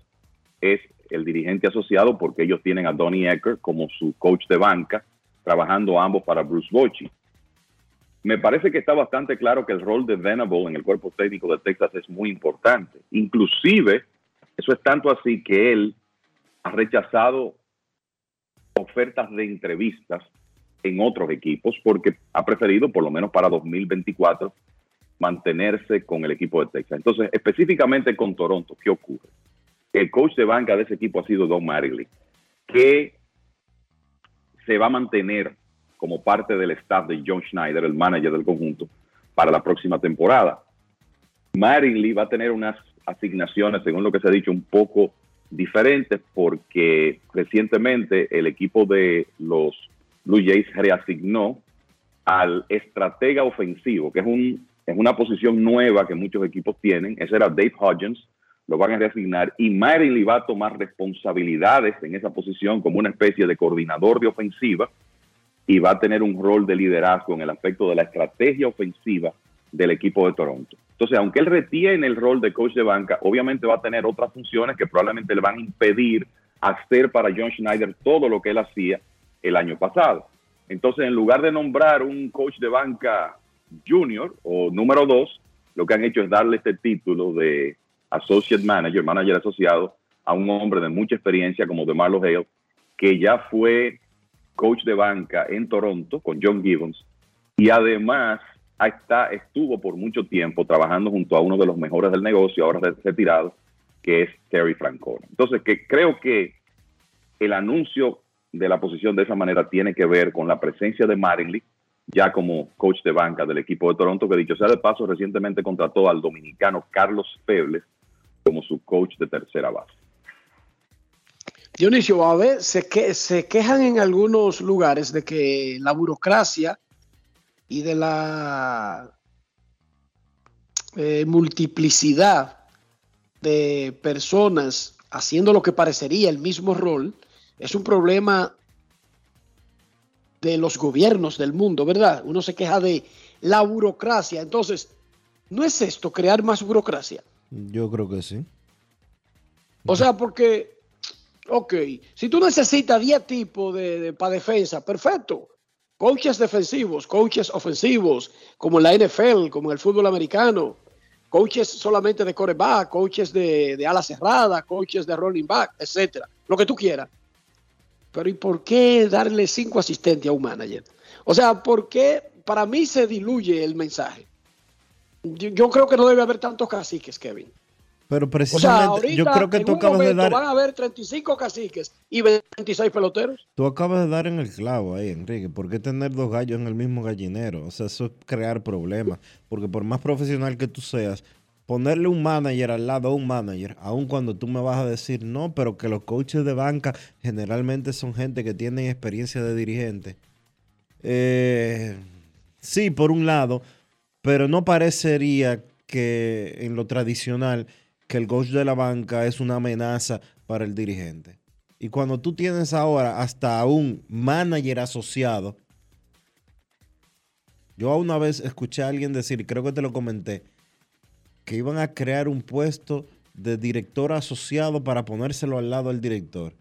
es el dirigente asociado porque ellos tienen a Donnie Ecker como su coach de banca, trabajando ambos para Bruce Bochy. Me parece que está bastante claro que el rol de Venable en el cuerpo técnico de Texas es muy importante. Inclusive, eso es tanto así que él ha rechazado ofertas de entrevistas en otros equipos porque ha preferido, por lo menos para 2024, mantenerse con el equipo de Texas. Entonces, específicamente con Toronto, ¿qué ocurre? El coach de banca de ese equipo ha sido Don Mariley, que se va a mantener como parte del staff de John Schneider, el manager del conjunto, para la próxima temporada. Mariley va a tener unas asignaciones, según lo que se ha dicho, un poco diferentes porque recientemente el equipo de los Blue Jays reasignó al estratega ofensivo, que es, un, es una posición nueva que muchos equipos tienen. Ese era Dave Hodgins, lo van a reasignar y Marilyn va a tomar responsabilidades en esa posición como una especie de coordinador de ofensiva y va a tener un rol de liderazgo en el aspecto de la estrategia ofensiva del equipo de Toronto. Entonces, aunque él retiene el rol de coach de banca, obviamente va a tener otras funciones que probablemente le van a impedir hacer para John Schneider todo lo que él hacía el año pasado. Entonces, en lugar de nombrar un coach de banca junior o número dos, lo que han hecho es darle este título de associate manager, manager asociado, a un hombre de mucha experiencia como de Marlo Hale, que ya fue coach de banca en Toronto con John Gibbons y además está, estuvo por mucho tiempo trabajando junto a uno de los mejores del negocio, ahora retirado, que es Terry Francona. Entonces, que creo que el anuncio de la posición de esa manera tiene que ver con la presencia de Marilyn ya como coach de banca del equipo de Toronto, que dicho sea de paso, recientemente contrató al dominicano Carlos Febles como su coach de tercera base. Dionisio, a ver, se, que, se quejan en algunos lugares de que la burocracia y de la eh, multiplicidad de personas haciendo lo que parecería el mismo rol es un problema de los gobiernos del mundo, ¿verdad? Uno se queja de la burocracia. Entonces, ¿no es esto crear más burocracia? Yo creo que sí. O sea, porque, ok, si tú necesitas 10 tipos de, para defensa, perfecto. Coaches defensivos, coaches ofensivos, como en la NFL, como en el fútbol americano, coaches solamente de coreback, coaches de, de ala cerrada, coaches de running back, etcétera, lo que tú quieras. Pero ¿y por qué darle cinco asistentes a un manager? O sea, ¿por qué para mí se diluye el mensaje? Yo, creo que no debe haber tantos caciques, Kevin. Pero precisamente, yo creo que tú acabas de dar. Van a haber 35 caciques y 26 peloteros. Tú acabas de dar en el clavo ahí, Enrique. ¿Por qué tener dos gallos en el mismo gallinero? O sea, eso es crear problemas. Porque por más profesional que tú seas, ponerle un manager al lado a un manager, aun cuando tú me vas a decir no, pero que los coaches de banca generalmente son gente que tienen experiencia de dirigente. Eh, sí, por un lado, pero no parecería que en lo tradicional que el coach de la banca es una amenaza para el dirigente. Y cuando tú tienes ahora hasta un manager asociado, yo una vez escuché a alguien decir, y creo que te lo comenté, que iban a crear un puesto de director asociado para ponérselo al lado del director.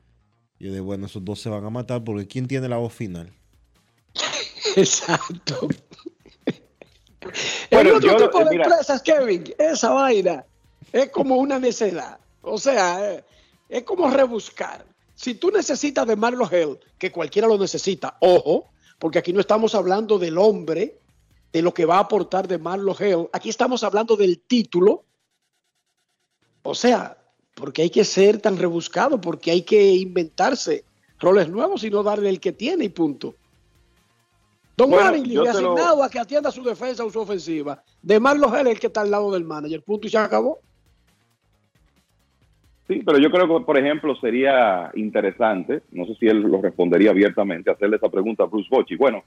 Y yo dije, bueno, esos dos se van a matar porque ¿quién tiene la voz final? Exacto. en otro tipo de empresas, Kevin, esa vaina es como una necedad. O sea, es, como rebuscar. Si tú necesitas de Marlo Hell, que cualquiera lo necesita, ojo, porque aquí no estamos hablando del hombre de lo que va a aportar de Marlo Hell. Aquí estamos hablando del título. O sea, porque hay que ser tan rebuscado, porque hay que inventarse roles nuevos y no darle el que tiene y punto. Don bueno, le asignado a que atienda su defensa o su ofensiva. De Marlo Hell el que está al lado del manager. Punto y se acabó. Sí, pero yo creo que, por ejemplo, sería interesante, no sé si él lo respondería abiertamente, hacerle esa pregunta a Bruce Bochy. Bueno,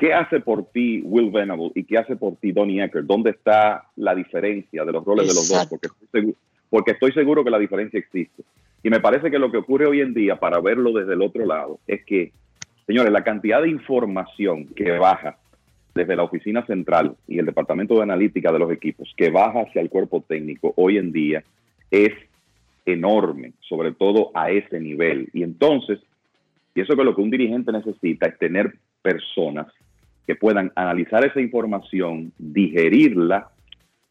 ¿Qué hace por ti Will Venable y qué hace por ti Donnie Ecker? ¿Dónde está la diferencia de los roles de los dos? Porque estoy, seguro, porque estoy seguro que la diferencia existe. Y me parece que lo que ocurre hoy en día, para verlo desde el otro lado, es que, señores, la cantidad de información que baja desde la oficina central y el departamento de analítica de los equipos, que baja hacia el cuerpo técnico hoy en día, es enorme, sobre todo a ese nivel. Y entonces, pienso que lo que un dirigente necesita es tener personas que puedan analizar esa información, digerirla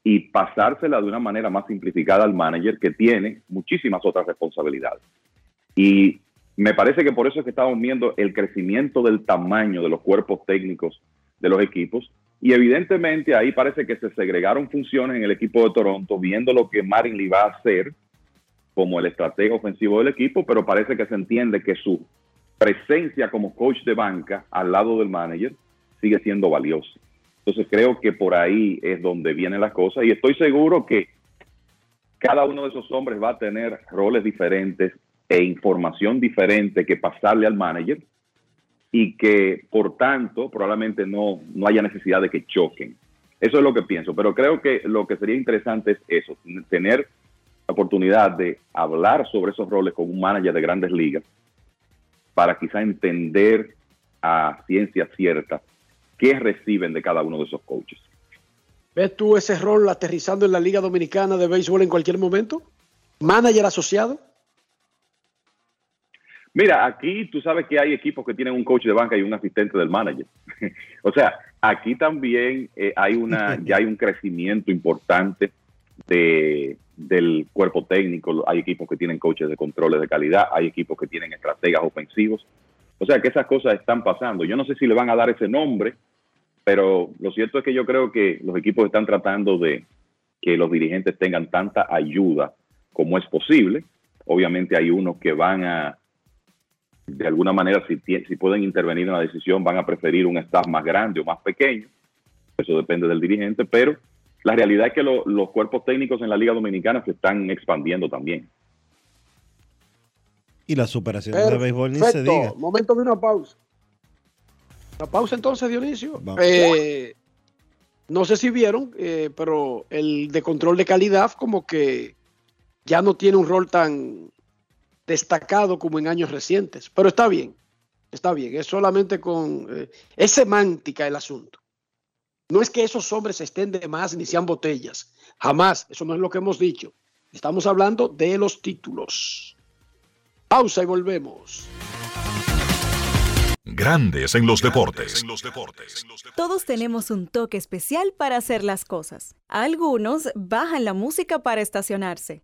y pasársela de una manera más simplificada al manager que tiene muchísimas otras responsabilidades. Y me parece que por eso es que estamos viendo el crecimiento del tamaño de los cuerpos técnicos de los equipos. Y evidentemente ahí parece que se segregaron funciones en el equipo de Toronto, viendo lo que Marin le va a hacer como el estratega ofensivo del equipo, pero parece que se entiende que su presencia como coach de banca al lado del manager sigue siendo valiosa. Entonces creo que por ahí es donde vienen las cosas y estoy seguro que cada uno de esos hombres va a tener roles diferentes e información diferente que pasarle al manager y que por tanto probablemente no, no haya necesidad de que choquen. Eso es lo que pienso, pero creo que lo que sería interesante es eso, tener oportunidad de hablar sobre esos roles con un manager de grandes ligas para quizá entender a ciencia cierta qué reciben de cada uno de esos coaches. ¿Ves tú ese rol aterrizando en la Liga Dominicana de Béisbol en cualquier momento? ¿Manager asociado? Mira, aquí tú sabes que hay equipos que tienen un coach de banca y un asistente del manager. o sea, aquí también eh, hay una, ya hay un crecimiento importante de, del cuerpo técnico. Hay equipos que tienen coaches de controles de calidad, hay equipos que tienen estrategas ofensivos. O sea, que esas cosas están pasando. Yo no sé si le van a dar ese nombre, pero lo cierto es que yo creo que los equipos están tratando de que los dirigentes tengan tanta ayuda como es posible. Obviamente hay unos que van a de alguna manera, si, si pueden intervenir en la decisión, van a preferir un staff más grande o más pequeño. Eso depende del dirigente, pero la realidad es que los cuerpos técnicos en la Liga Dominicana se están expandiendo también. Y la superación de béisbol ni se diga. Momento de una pausa. La pausa entonces, Dionisio. Eh, no sé si vieron, eh, pero el de control de calidad como que ya no tiene un rol tan destacado como en años recientes. Pero está bien, está bien, es solamente con... Eh, es semántica el asunto. No es que esos hombres estén de más ni sean botellas. Jamás, eso no es lo que hemos dicho. Estamos hablando de los títulos. Pausa y volvemos. Grandes en los deportes. Todos tenemos un toque especial para hacer las cosas. Algunos bajan la música para estacionarse.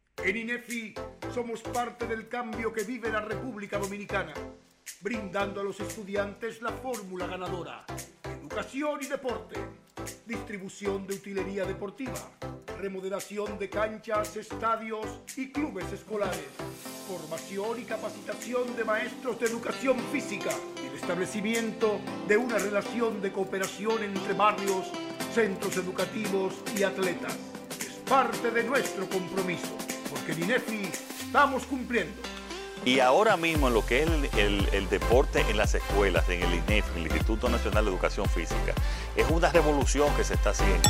En INEFI somos parte del cambio que vive la República Dominicana, brindando a los estudiantes la fórmula ganadora. Educación y deporte, distribución de utilería deportiva, remodelación de canchas, estadios y clubes escolares, formación y capacitación de maestros de educación física el establecimiento de una relación de cooperación entre barrios, centros educativos y atletas. Es parte de nuestro compromiso porque en INEFI estamos cumpliendo. Y ahora mismo en lo que es el, deporte en las escuelas, en el INEFI, el Instituto Nacional de Educación Física, es una revolución que se está haciendo.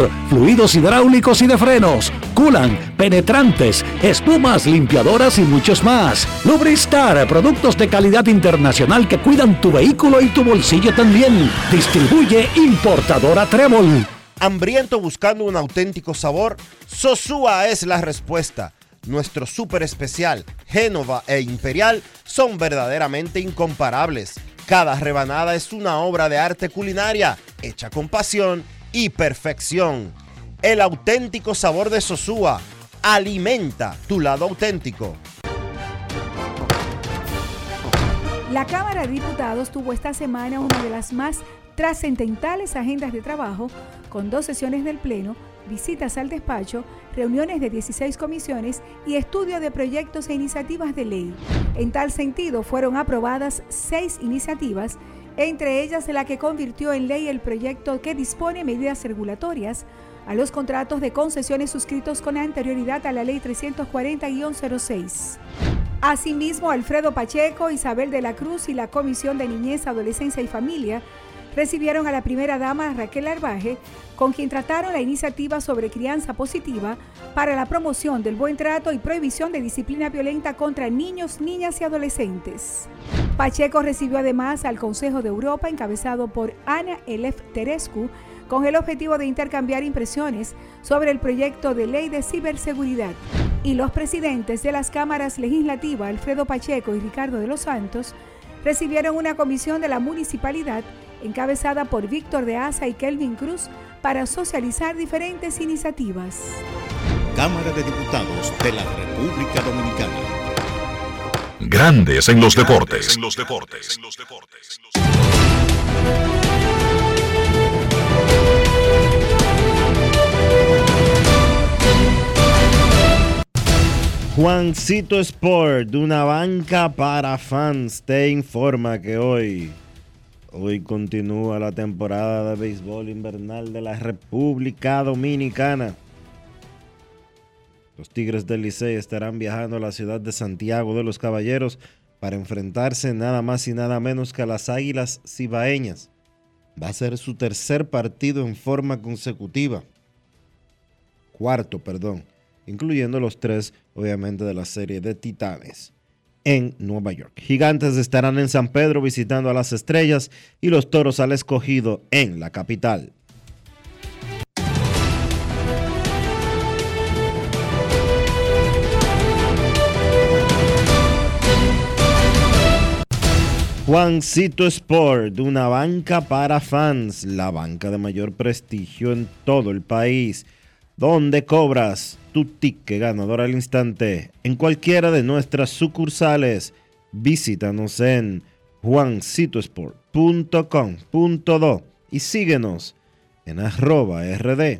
fluidos hidráulicos y de frenos, culan, penetrantes, espumas, limpiadoras y muchos más. Lubristar, productos de calidad internacional que cuidan tu vehículo y tu bolsillo también. Distribuye importadora Trébol. Hambriento buscando un auténtico sabor, Sosúa es la respuesta. Nuestro súper especial, Génova e Imperial, son verdaderamente incomparables. Cada rebanada es una obra de arte culinaria, hecha con pasión y perfección. El auténtico sabor de Sosúa. Alimenta tu lado auténtico. La Cámara de Diputados tuvo esta semana una de las más trascendentales agendas de trabajo, con dos sesiones del Pleno, visitas al despacho, reuniones de 16 comisiones y estudio de proyectos e iniciativas de ley. En tal sentido, fueron aprobadas seis iniciativas, entre ellas la que convirtió en ley el proyecto que dispone medidas regulatorias a los contratos de concesiones suscritos con anterioridad a la Ley 340-06. Asimismo, Alfredo Pacheco, Isabel de la Cruz y la Comisión de Niñez, Adolescencia y Familia recibieron a la primera dama Raquel Arbaje, con quien trataron la iniciativa sobre crianza positiva para la promoción del buen trato y prohibición de disciplina violenta contra niños, niñas y adolescentes. Pacheco recibió además al Consejo de Europa, encabezado por Ana Elef Terescu, con el objetivo de intercambiar impresiones sobre el proyecto de ley de ciberseguridad. Y los presidentes de las cámaras legislativas, Alfredo Pacheco y Ricardo de los Santos, recibieron una comisión de la municipalidad encabezada por Víctor de Asa y Kelvin Cruz para socializar diferentes iniciativas. Cámara de Diputados de la República Dominicana. Grandes en los deportes. En los deportes. Juancito Sport, de una banca para fans, te informa que hoy, hoy continúa la temporada de béisbol invernal de la República Dominicana. Los Tigres del Licey estarán viajando a la ciudad de Santiago de los Caballeros para enfrentarse nada más y nada menos que a las Águilas Cibaeñas. Va a ser su tercer partido en forma consecutiva. Cuarto, perdón incluyendo los tres, obviamente, de la serie de Titanes en Nueva York. Gigantes estarán en San Pedro visitando a las estrellas y los toros al escogido en la capital. Juancito Sport, una banca para fans, la banca de mayor prestigio en todo el país, donde cobras tu ticket ganador al instante en cualquiera de nuestras sucursales. Visítanos en juancitosport.com.do y síguenos en arroba rd.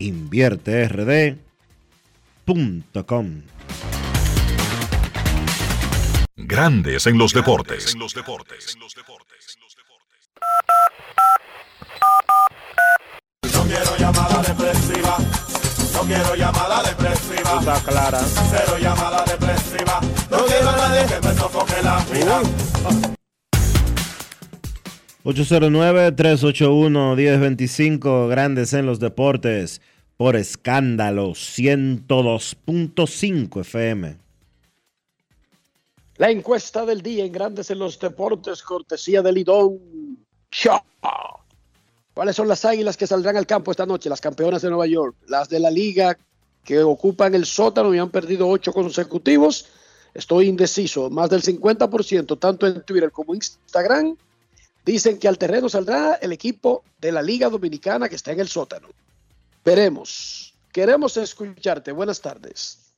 invierterd.com. Grandes en los deportes. No quiero llamada depresiva. No quiero llamada depresiva. Está clara. Cero llamada depresiva. No quiero a nadie que me sofoque la vida. 809-381-1025, Grandes en los Deportes, por escándalo 102.5 FM. La encuesta del día en Grandes en los Deportes, cortesía de Lidón. ¿Cuáles son las águilas que saldrán al campo esta noche? Las campeonas de Nueva York, las de la liga que ocupan el sótano y han perdido ocho consecutivos. Estoy indeciso, más del 50%, tanto en Twitter como Instagram, dicen que al terreno saldrá el equipo de la Liga Dominicana que está en el sótano. Veremos. Queremos escucharte. Buenas tardes.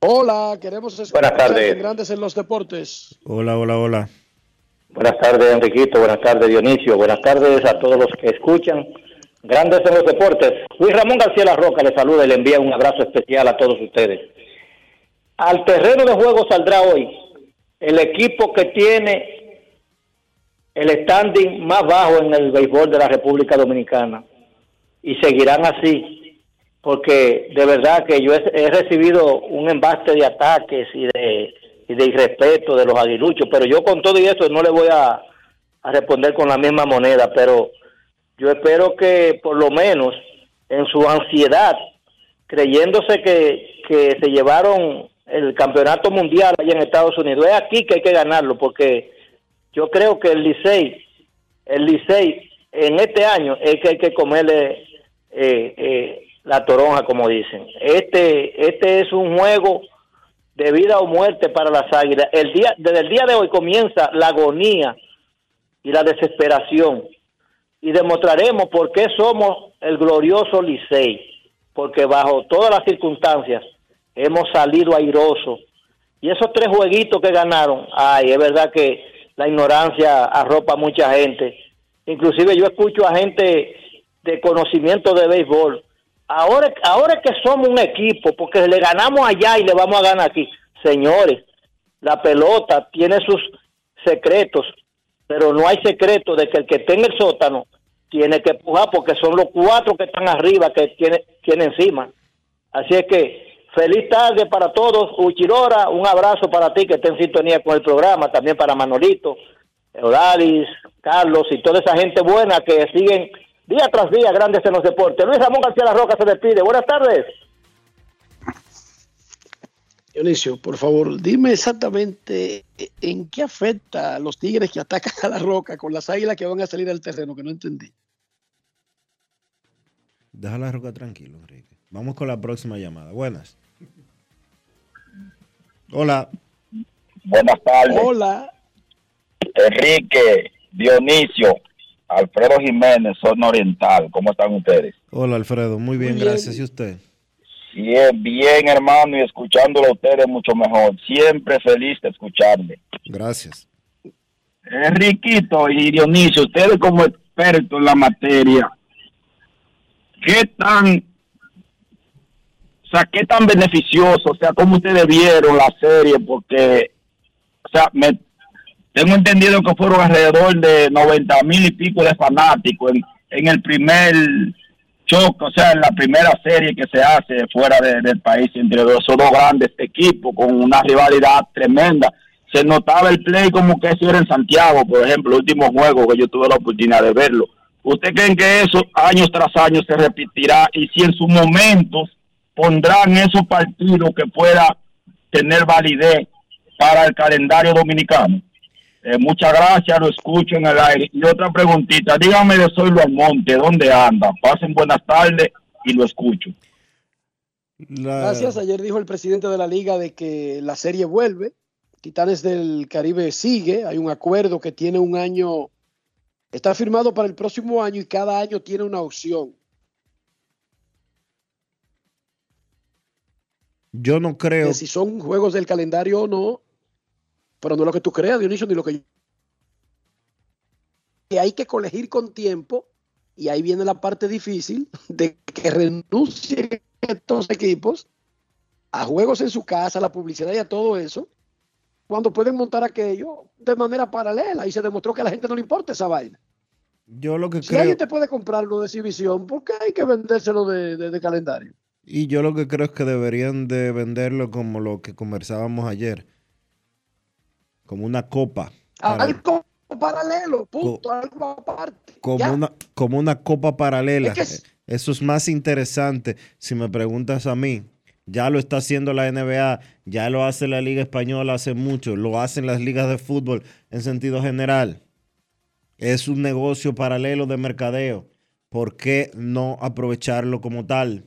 Hola, queremos escucharte Buenas tardes. en Grandes en los Deportes. Hola, hola, hola. Buenas tardes, Enriquito. Buenas tardes, Dionisio. Buenas tardes a todos los que escuchan. Grandes en los deportes. Luis Ramón García La Roca le saluda y le envía un abrazo especial a todos ustedes. Al terreno de juego saldrá hoy el equipo que tiene el standing más bajo en el béisbol de la República Dominicana. Y seguirán así porque de verdad que yo he, recibido un embaste de ataques y de, y de irrespeto de los aguiluchos, pero yo con todo y eso no le voy a, a responder con la misma moneda, pero yo espero que por lo menos en su ansiedad, creyéndose que, que se llevaron el campeonato mundial allá en Estados Unidos, es aquí que hay que ganarlo, porque yo creo que el Licey, el Licey en este año es que hay que comerle eh, eh, la toronja, como dicen. Este, este es un juego de vida o muerte para las águilas. El día, desde el día de hoy comienza la agonía y la desesperación. Y demostraremos por qué somos el glorioso Licey. Porque bajo todas las circunstancias hemos salido airosos. Y esos tres jueguitos que ganaron, ay, es verdad que la ignorancia arropa a mucha gente. Inclusive yo escucho a gente de conocimiento de béisbol. Ahora, ahora que somos un equipo, porque le ganamos allá y le vamos a ganar aquí. Señores, la pelota tiene sus secretos, pero no hay secreto de que el que esté en el sótano tiene que empujar porque son los cuatro que están arriba que tiene, tiene encima. Así es que feliz tarde para todos. Uchirora, un abrazo para ti que esté en sintonía con el programa, también para Manolito, Eodalis, Carlos y toda esa gente buena que siguen día tras día grandes en los deportes. Luis Ramón García La Roca se despide. Buenas tardes. Dionisio, por favor, dime exactamente en qué afecta a los tigres que atacan a la roca con las águilas que van a salir al terreno, que no entendí. Deja la roca tranquilo, Enrique. Vamos con la próxima llamada. Buenas. Hola. Buenas tardes. Hola. Enrique, Dionisio, Alfredo Jiménez, Zona Oriental. ¿Cómo están ustedes? Hola, Alfredo. Muy bien, bien. gracias. ¿Y usted? Bien, bien, hermano, y escuchándolo a ustedes mucho mejor. Siempre feliz de escucharle. Gracias. Enriquito y Dionisio, ustedes como expertos en la materia, ¿qué tan, o sea, qué tan beneficioso, o sea, cómo ustedes vieron la serie? Porque, o sea, me tengo entendido que fueron alrededor de 90 mil y pico de fanáticos en, el primer choque, o sea, en la primera serie que se hace fuera de- del país entre esos dos grandes equipos con una rivalidad tremenda. Se notaba el play como que eso era en Santiago, por ejemplo, el último juego que yo tuve la oportunidad de verlo. ¿Usted creen que eso años tras años se repetirá y si en sus momentos pondrán esos partidos que pueda tener validez para el calendario dominicano? Eh, muchas gracias, lo escucho en el aire. Y otra preguntita, dígame de Soylo Almonte, ¿dónde anda? Pasen buenas tardes y lo escucho. Gracias. Ayer dijo el presidente de la liga de que la serie vuelve. Titanes del Caribe sigue. Hay un acuerdo que tiene un año, está firmado para el próximo año y cada año tiene una opción. Yo no creo. de si son juegos del calendario o no, pero no lo que tú creas, Dionisio, ni lo que yo. Que hay que colegir con tiempo, y ahí viene la parte difícil de que renuncien estos equipos a juegos en su casa, a la publicidad y a todo eso, cuando pueden montar aquello de manera paralela. Y se demostró que a la gente no le importa esa vaina. Yo lo que Si creo. alguien te puede comprarlo de exhibición, ¿por qué hay que vendérselo de, de- de calendario? Y yo lo que creo es que deberían de venderlo como lo que conversábamos ayer. Como una copa. para- Algo paralelo, punto, algo aparte. como, Ya. una, como una copa paralela. Es que es- Eso es más interesante si me preguntas a mí. Ya lo está haciendo la NBA, ya lo hace la Liga Española hace mucho, lo hacen las ligas de fútbol en sentido general. Es un negocio paralelo de mercadeo. ¿Por qué no aprovecharlo como tal?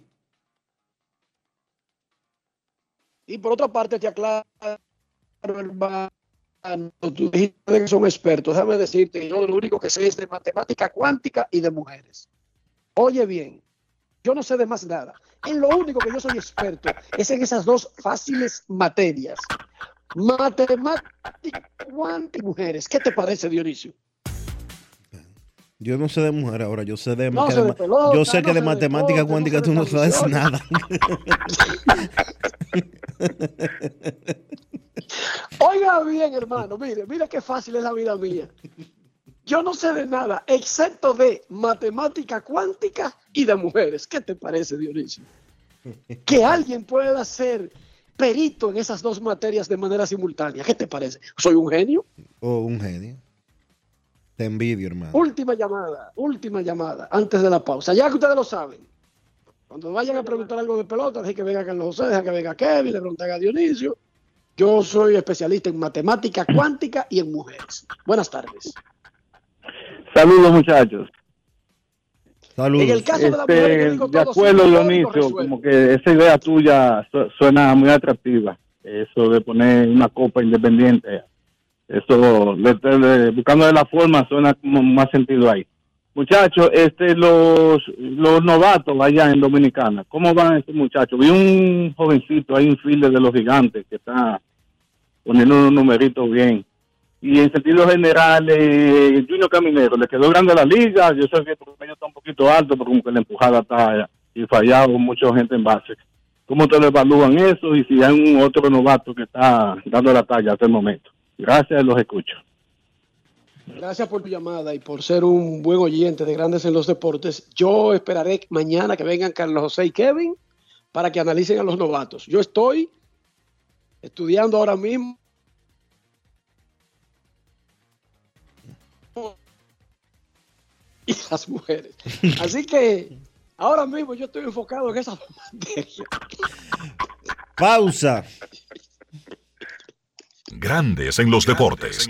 Y por otra parte, te aclaro, hermano, tú dijiste que son expertos. Déjame decirte que yo lo único que sé es de matemática cuántica y de mujeres. Oye bien, yo no sé de más nada. En lo único que yo soy experto es en esas dos fáciles materias. Matemática cuántica y mujeres. ¿Qué te parece, Dionisio? Yo no sé de mujer ahora, yo sé de, No que de de pelota, yo sé no que de de matemática no cuántica tú de no sabes nada. Oiga bien, hermano, mire, mire qué fácil es la vida mía. Yo no sé de nada, excepto de matemática cuántica y de mujeres. ¿Qué te parece, Dionisio? que alguien pueda ser perito en esas dos materias de manera simultánea. ¿Qué te parece? ¿Soy un genio? O un genio. Te envidio, hermano. Última llamada, última llamada, antes de la pausa. Ya que ustedes lo saben, cuando vayan a preguntar algo de pelota, dejen que venga Carlos José, dejen que venga Kevin, le pregunten a Dionisio. Yo soy especialista en matemática cuántica y en mujeres. Buenas tardes. Saludos, muchachos. Saludos. En el caso de la Este, mujer, digo de acuerdo, Dionisio, como que esa idea tuya su- suena muy atractiva. Eso de poner una copa independiente. Eso, le- buscando de la forma, suena como más sentido ahí. Muchachos, este, los, los novatos allá en Dominicana, ¿cómo van estos muchachos? Vi un jovencito ahí, un fielder de los gigantes, que está poniendo unos numeritos bien. Y en sentido general, eh, Junior Caminero, le quedó grande la liga. Yo sé que el está un poquito alto, pero como que la empujada está y fallado mucha gente en base. ¿Cómo te evalúan eso? Y si hay un otro novato que está dando la talla hasta el momento. Gracias, los escucho. Gracias por tu llamada y por ser un buen oyente de Grandes en los Deportes. Yo esperaré mañana que vengan Carlos José y Kevin para que analicen a los novatos. Yo estoy estudiando ahora mismo y las mujeres. Así que ahora mismo yo estoy enfocado en esas materias. Pausa. Grandes en los deportes.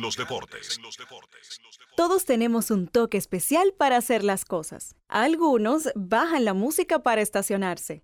Todos tenemos un toque especial para hacer las cosas. Algunos bajan la música para estacionarse.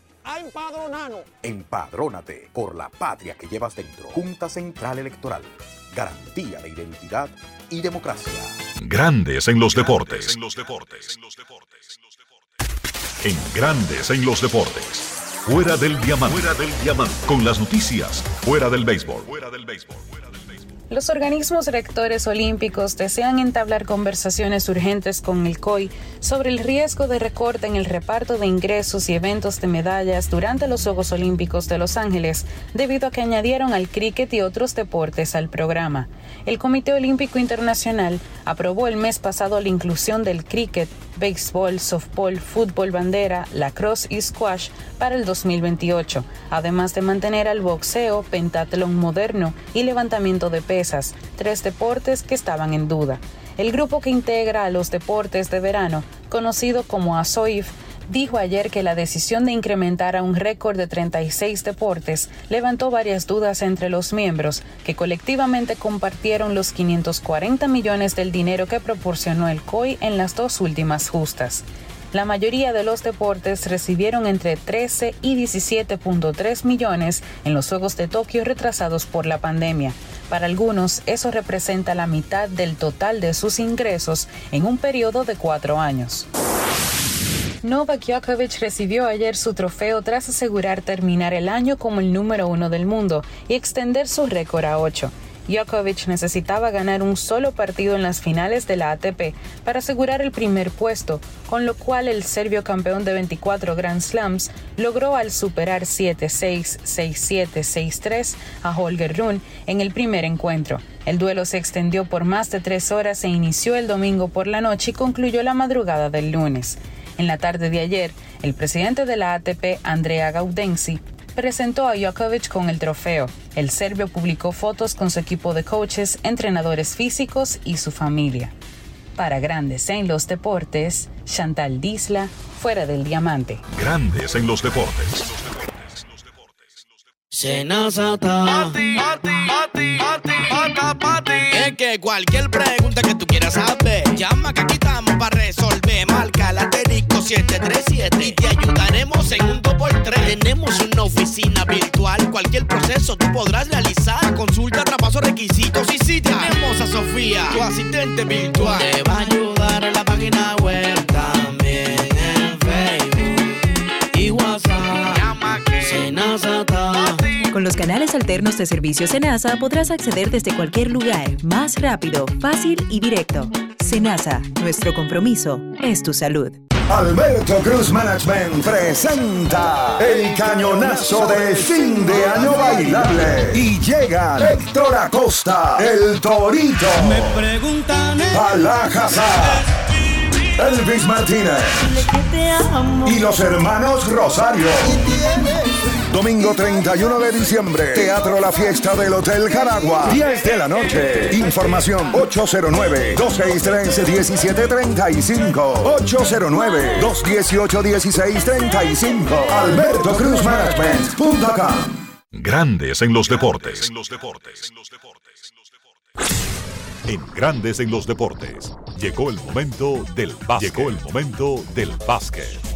a empadronarnos. Empadrónate por la patria que llevas dentro. Junta Central Electoral. Garantía de identidad y democracia. Grandes en los deportes. En Grandes en los deportes. Fuera del diamante. Fuera del diamante. Con las noticias. Fuera del béisbol. Los organismos rectores olímpicos desean entablar conversaciones urgentes con el COI sobre el riesgo de recorte en el reparto de ingresos y eventos de medallas durante los Juegos Olímpicos de Los Ángeles, debido a que añadieron al cricket y otros deportes al programa. El Comité Olímpico Internacional aprobó el mes pasado la inclusión del cricket, béisbol, softball, fútbol bandera, lacrosse y squash para el 2028, además de mantener al boxeo, pentatlón moderno y levantamiento de pesas, tres deportes que estaban en duda. El grupo que integra a los deportes de verano, conocido como ASOIF, dijo ayer que la decisión de incrementar a un récord de 36 deportes levantó varias dudas entre los miembros, que colectivamente compartieron los 540 millones del dinero que proporcionó el COI en las dos últimas justas. La mayoría de los deportes recibieron entre 13 y 17.3 millones en los Juegos de Tokio retrasados por la pandemia. Para algunos, eso representa la mitad del total de sus ingresos en un periodo de cuatro años. Novak Djokovic recibió ayer su trofeo tras asegurar terminar el año como el número uno del mundo y extender su récord a ocho. Djokovic necesitaba ganar un solo partido en las finales de la ATP para asegurar el primer puesto, con lo cual el serbio campeón de 24 Grand Slams logró al superar 7-6, 6-7, 6-3 a Holger Rune en el primer encuentro. El duelo se extendió por más de tres horas e inició el domingo por la noche y concluyó la madrugada del lunes. En la tarde de ayer, el presidente de la ATP, Andrea Gaudenzi, presentó a Djokovic con el trofeo. El serbio publicó fotos con su equipo de coaches, entrenadores físicos y su familia. Para Grandes en los Deportes, Chantal Disla, fuera del diamante. Grandes en los deportes. Senazata. Pati, pati, pati, pati, pata, pati. Es que cualquier pregunta que tú quieras saber, llama que aquí estamos para resolver. Marca asterisco 737 y te ayudaremos en un 2x3. Tenemos una oficina virtual, cualquier proceso tú podrás realizar. Consulta, traspaso, requisitos y si tenemos a Sofía, tu asistente virtual. Te va a ayudar en la página web canales alternos de servicio Senasa podrás acceder desde cualquier lugar, más rápido, fácil y directo. Senasa, nuestro compromiso es tu salud. Alberto Cruz Management presenta el cañonazo de fin de año bailable. Y llega Héctor Acosta, el Torito. Me preguntan Alajazá. Elvis Martínez. Y los hermanos Rosario. Domingo 31 de diciembre, Teatro La Fiesta del Hotel Jaragua. 10 de la noche. Información 809-263-1735. 809-218-1635. Alberto Cruz Management.com. Grandes en los deportes. En Grandes en los deportes. Llegó el momento del básquet. Llegó el momento del básquet.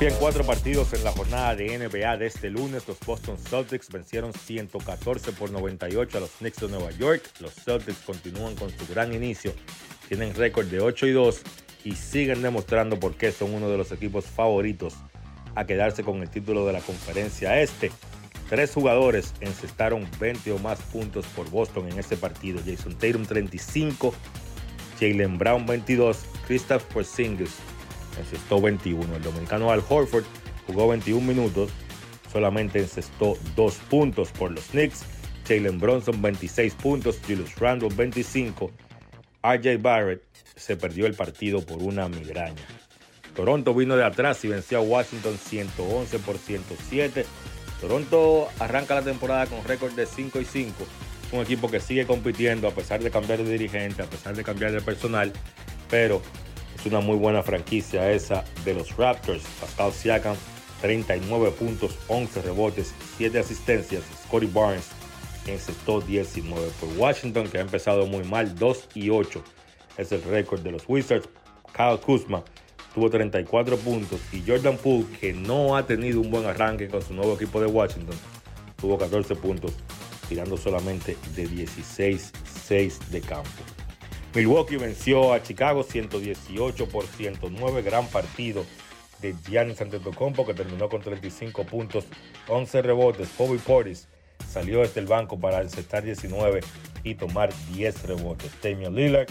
Bien, cuatro partidos en la jornada de NBA de este lunes. Los Boston Celtics vencieron 114 por 98 a los Knicks de Nueva York. Los Celtics continúan con su gran inicio. Tienen récord de 8 y 2 y siguen demostrando por qué son uno de los equipos favoritos a quedarse con el título de la conferencia este. Tres jugadores encestaron 20 o más puntos por Boston en este partido. Jason Tatum 35, Jalen Brown 22, Kristaps Porzingis encestó 21. El dominicano Al Horford jugó 21 minutos, solamente encestó 2 puntos por los Knicks. Jalen Bronson 26 puntos, Julius Randle 25. RJ Barrett se perdió el partido por una migraña. Toronto vino de atrás y venció a Washington 111 por 107. Toronto arranca la temporada con récord de 5 y 5. Es un equipo que sigue compitiendo a pesar de cambiar de dirigente, a pesar de cambiar de personal, pero es una muy buena franquicia esa de los Raptors. Pascal Siakam, 39 puntos, 11 rebotes, 7 asistencias. Scotty Barnes encestó 19 por Washington, que ha empezado muy mal, 2 y 8 es el récord de los Wizards. Kyle Kuzma tuvo 34 puntos y Jordan Poole, que no ha tenido un buen arranque con su nuevo equipo de Washington, tuvo 14 puntos, tirando solamente de 16-6 de campo. Milwaukee venció a Chicago 118 por 109, gran partido de Giannis Antetokounmpo que terminó con 35 puntos, 11 rebotes. Bobby Portis salió desde el banco para encestar 19 y tomar 10 rebotes. Damian Lillard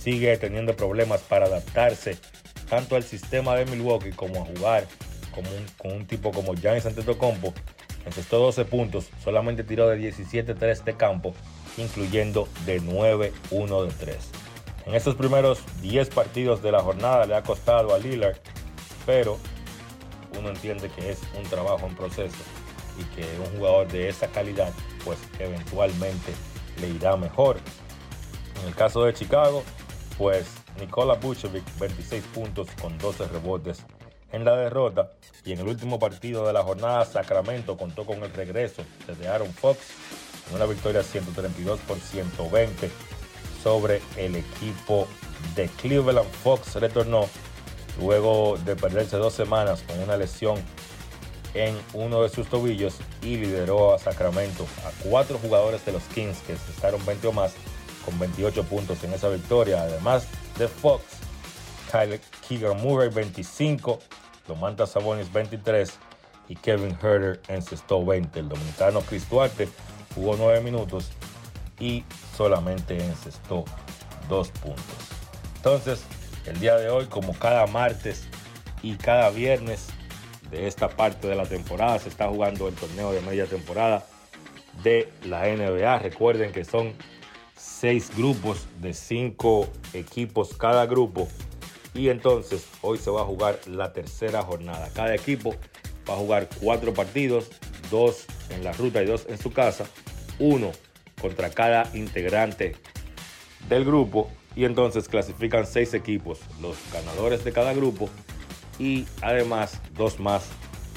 sigue teniendo problemas para adaptarse tanto al sistema de Milwaukee como a jugar con un tipo como Giannis Antetokounmpo. Encestó 12 puntos, solamente tiró de 17-3 de campo incluyendo de 9-1 de 3. En estos primeros 10 partidos de la jornada le ha costado a Lillard, pero uno entiende que es un trabajo en proceso y que un jugador de esa calidad pues eventualmente le irá mejor. En el caso de Chicago, pues Nikola Vucevic 26 puntos con 12 rebotes en la derrota y en el último partido de la jornada Sacramento contó con el regreso de Aaron Fox una victoria 132 por 120 sobre el equipo de Cleveland. Fox retornó luego de perderse dos semanas con una lesión en uno de sus tobillos y lideró a Sacramento a cuatro jugadores de los Kings que estaron 20 o más con 28 puntos en esa victoria. Además de Fox, Kyle Keegan Murray 25, Domantas Sabonis 23 y Kevin Herter encestó 20. El dominicano Chris Duarte jugó 9 minutos y solamente encestó 2 puntos. Entonces, el día de hoy, como cada martes y cada viernes de esta parte de la temporada, se está jugando el torneo de media temporada de la NBA. Recuerden que son seis grupos de cinco equipos cada grupo. Y entonces hoy se va a jugar la tercera jornada. Cada equipo va a jugar cuatro partidos, dos en la ruta y dos en su casa. Uno contra cada integrante del grupo. Y entonces clasifican seis equipos, los ganadores de cada grupo y además dos más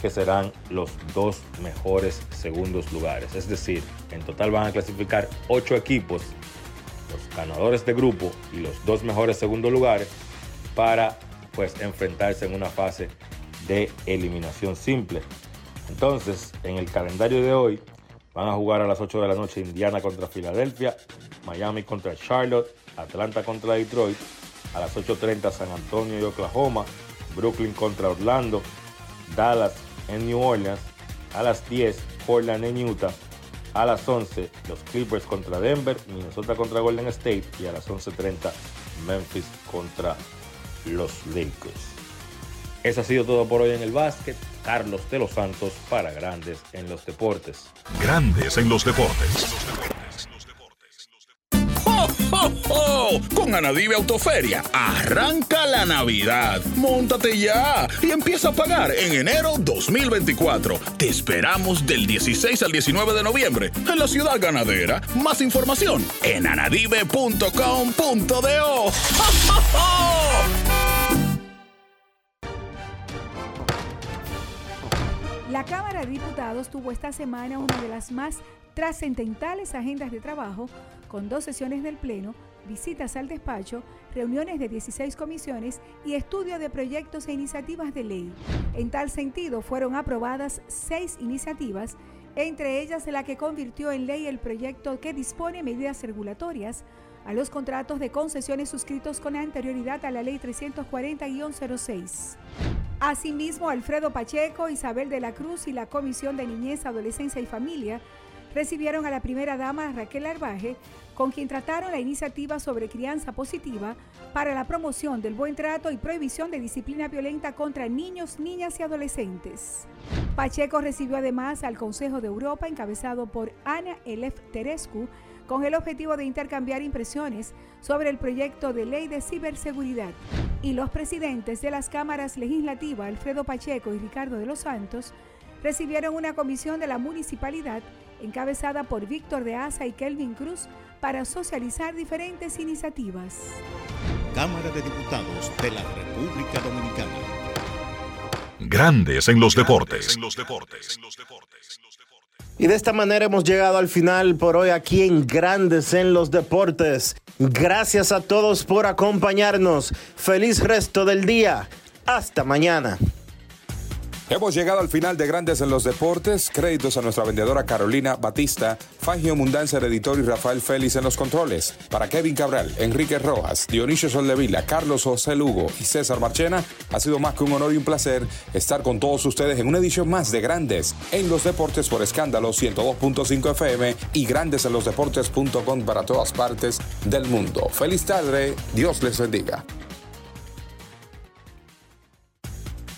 que serán los dos mejores segundos lugares. Es decir, en total van a clasificar ocho equipos, los ganadores de grupo y los dos mejores segundos lugares para pues enfrentarse en una fase de eliminación simple. Entonces, en el calendario de hoy van a jugar a las 8 de la noche Indiana contra Filadelfia, Miami contra Charlotte, Atlanta contra Detroit, a las 8.30 San Antonio y Oklahoma, Brooklyn contra Orlando, Dallas en New Orleans, a las 10 Portland en Utah, a las 11 los Clippers contra Denver, Minnesota contra Golden State y a las 11.30 Memphis contra los Lakers. Eso ha sido todo por hoy en el básquet. Carlos de los Santos para Grandes en los Deportes. Grandes en los deportes. ¡Oh, oh, oh! Con Anadive Autoferia, arranca la Navidad. Móntate ya y empieza a pagar en enero 2024. Te esperamos del 16 al 19 de noviembre en la ciudad ganadera. Más información en anadive.com.do. ¡Oh, La Cámara de Diputados tuvo esta semana una de las más trascendentales agendas de trabajo, con dos sesiones del Pleno, visitas al despacho, reuniones de 16 comisiones y estudio de proyectos e iniciativas de ley. En tal sentido, fueron aprobadas seis iniciativas, entre ellas la que convirtió en ley el proyecto que dispone medidas regulatorias a los contratos de concesiones suscritos con anterioridad a la Ley 340-06. Asimismo, Alfredo Pacheco, Isabel de la Cruz y la Comisión de Niñez, Adolescencia y Familia recibieron a la primera dama Raquel Arbaje, con quien trataron la iniciativa sobre crianza positiva para la promoción del buen trato y prohibición de disciplina violenta contra niños, niñas y adolescentes. Pacheco recibió además al Consejo de Europa, encabezado por Ana Elef Terescu, con el objetivo de intercambiar impresiones sobre el proyecto de ley de ciberseguridad. Y los presidentes de las cámaras legislativas, Alfredo Pacheco y Ricardo de los Santos, recibieron una comisión de la municipalidad encabezada por Víctor de Asa y Kelvin Cruz para socializar diferentes iniciativas. Cámara de Diputados de la República Dominicana. Grandes en los deportes. En los deportes. Y de esta manera hemos llegado al final por hoy aquí en Grandes en los Deportes. Gracias a todos por acompañarnos. Feliz resto del día. Hasta mañana. Hemos llegado al final de Grandes en los Deportes. Créditos a nuestra vendedora Carolina Batista, Fangio Mundanza, editor y Rafael Félix en los controles. Para Kevin Cabral, Enrique Rojas, Dionisio Soldevila, Carlos José Lugo y César Marchena, ha sido más que un honor y un placer estar con todos ustedes en una edición más de Grandes en los Deportes por Escándalo 102.5 FM y grandesenlosdeportes.com para todas partes del mundo. Feliz tarde, Dios les bendiga.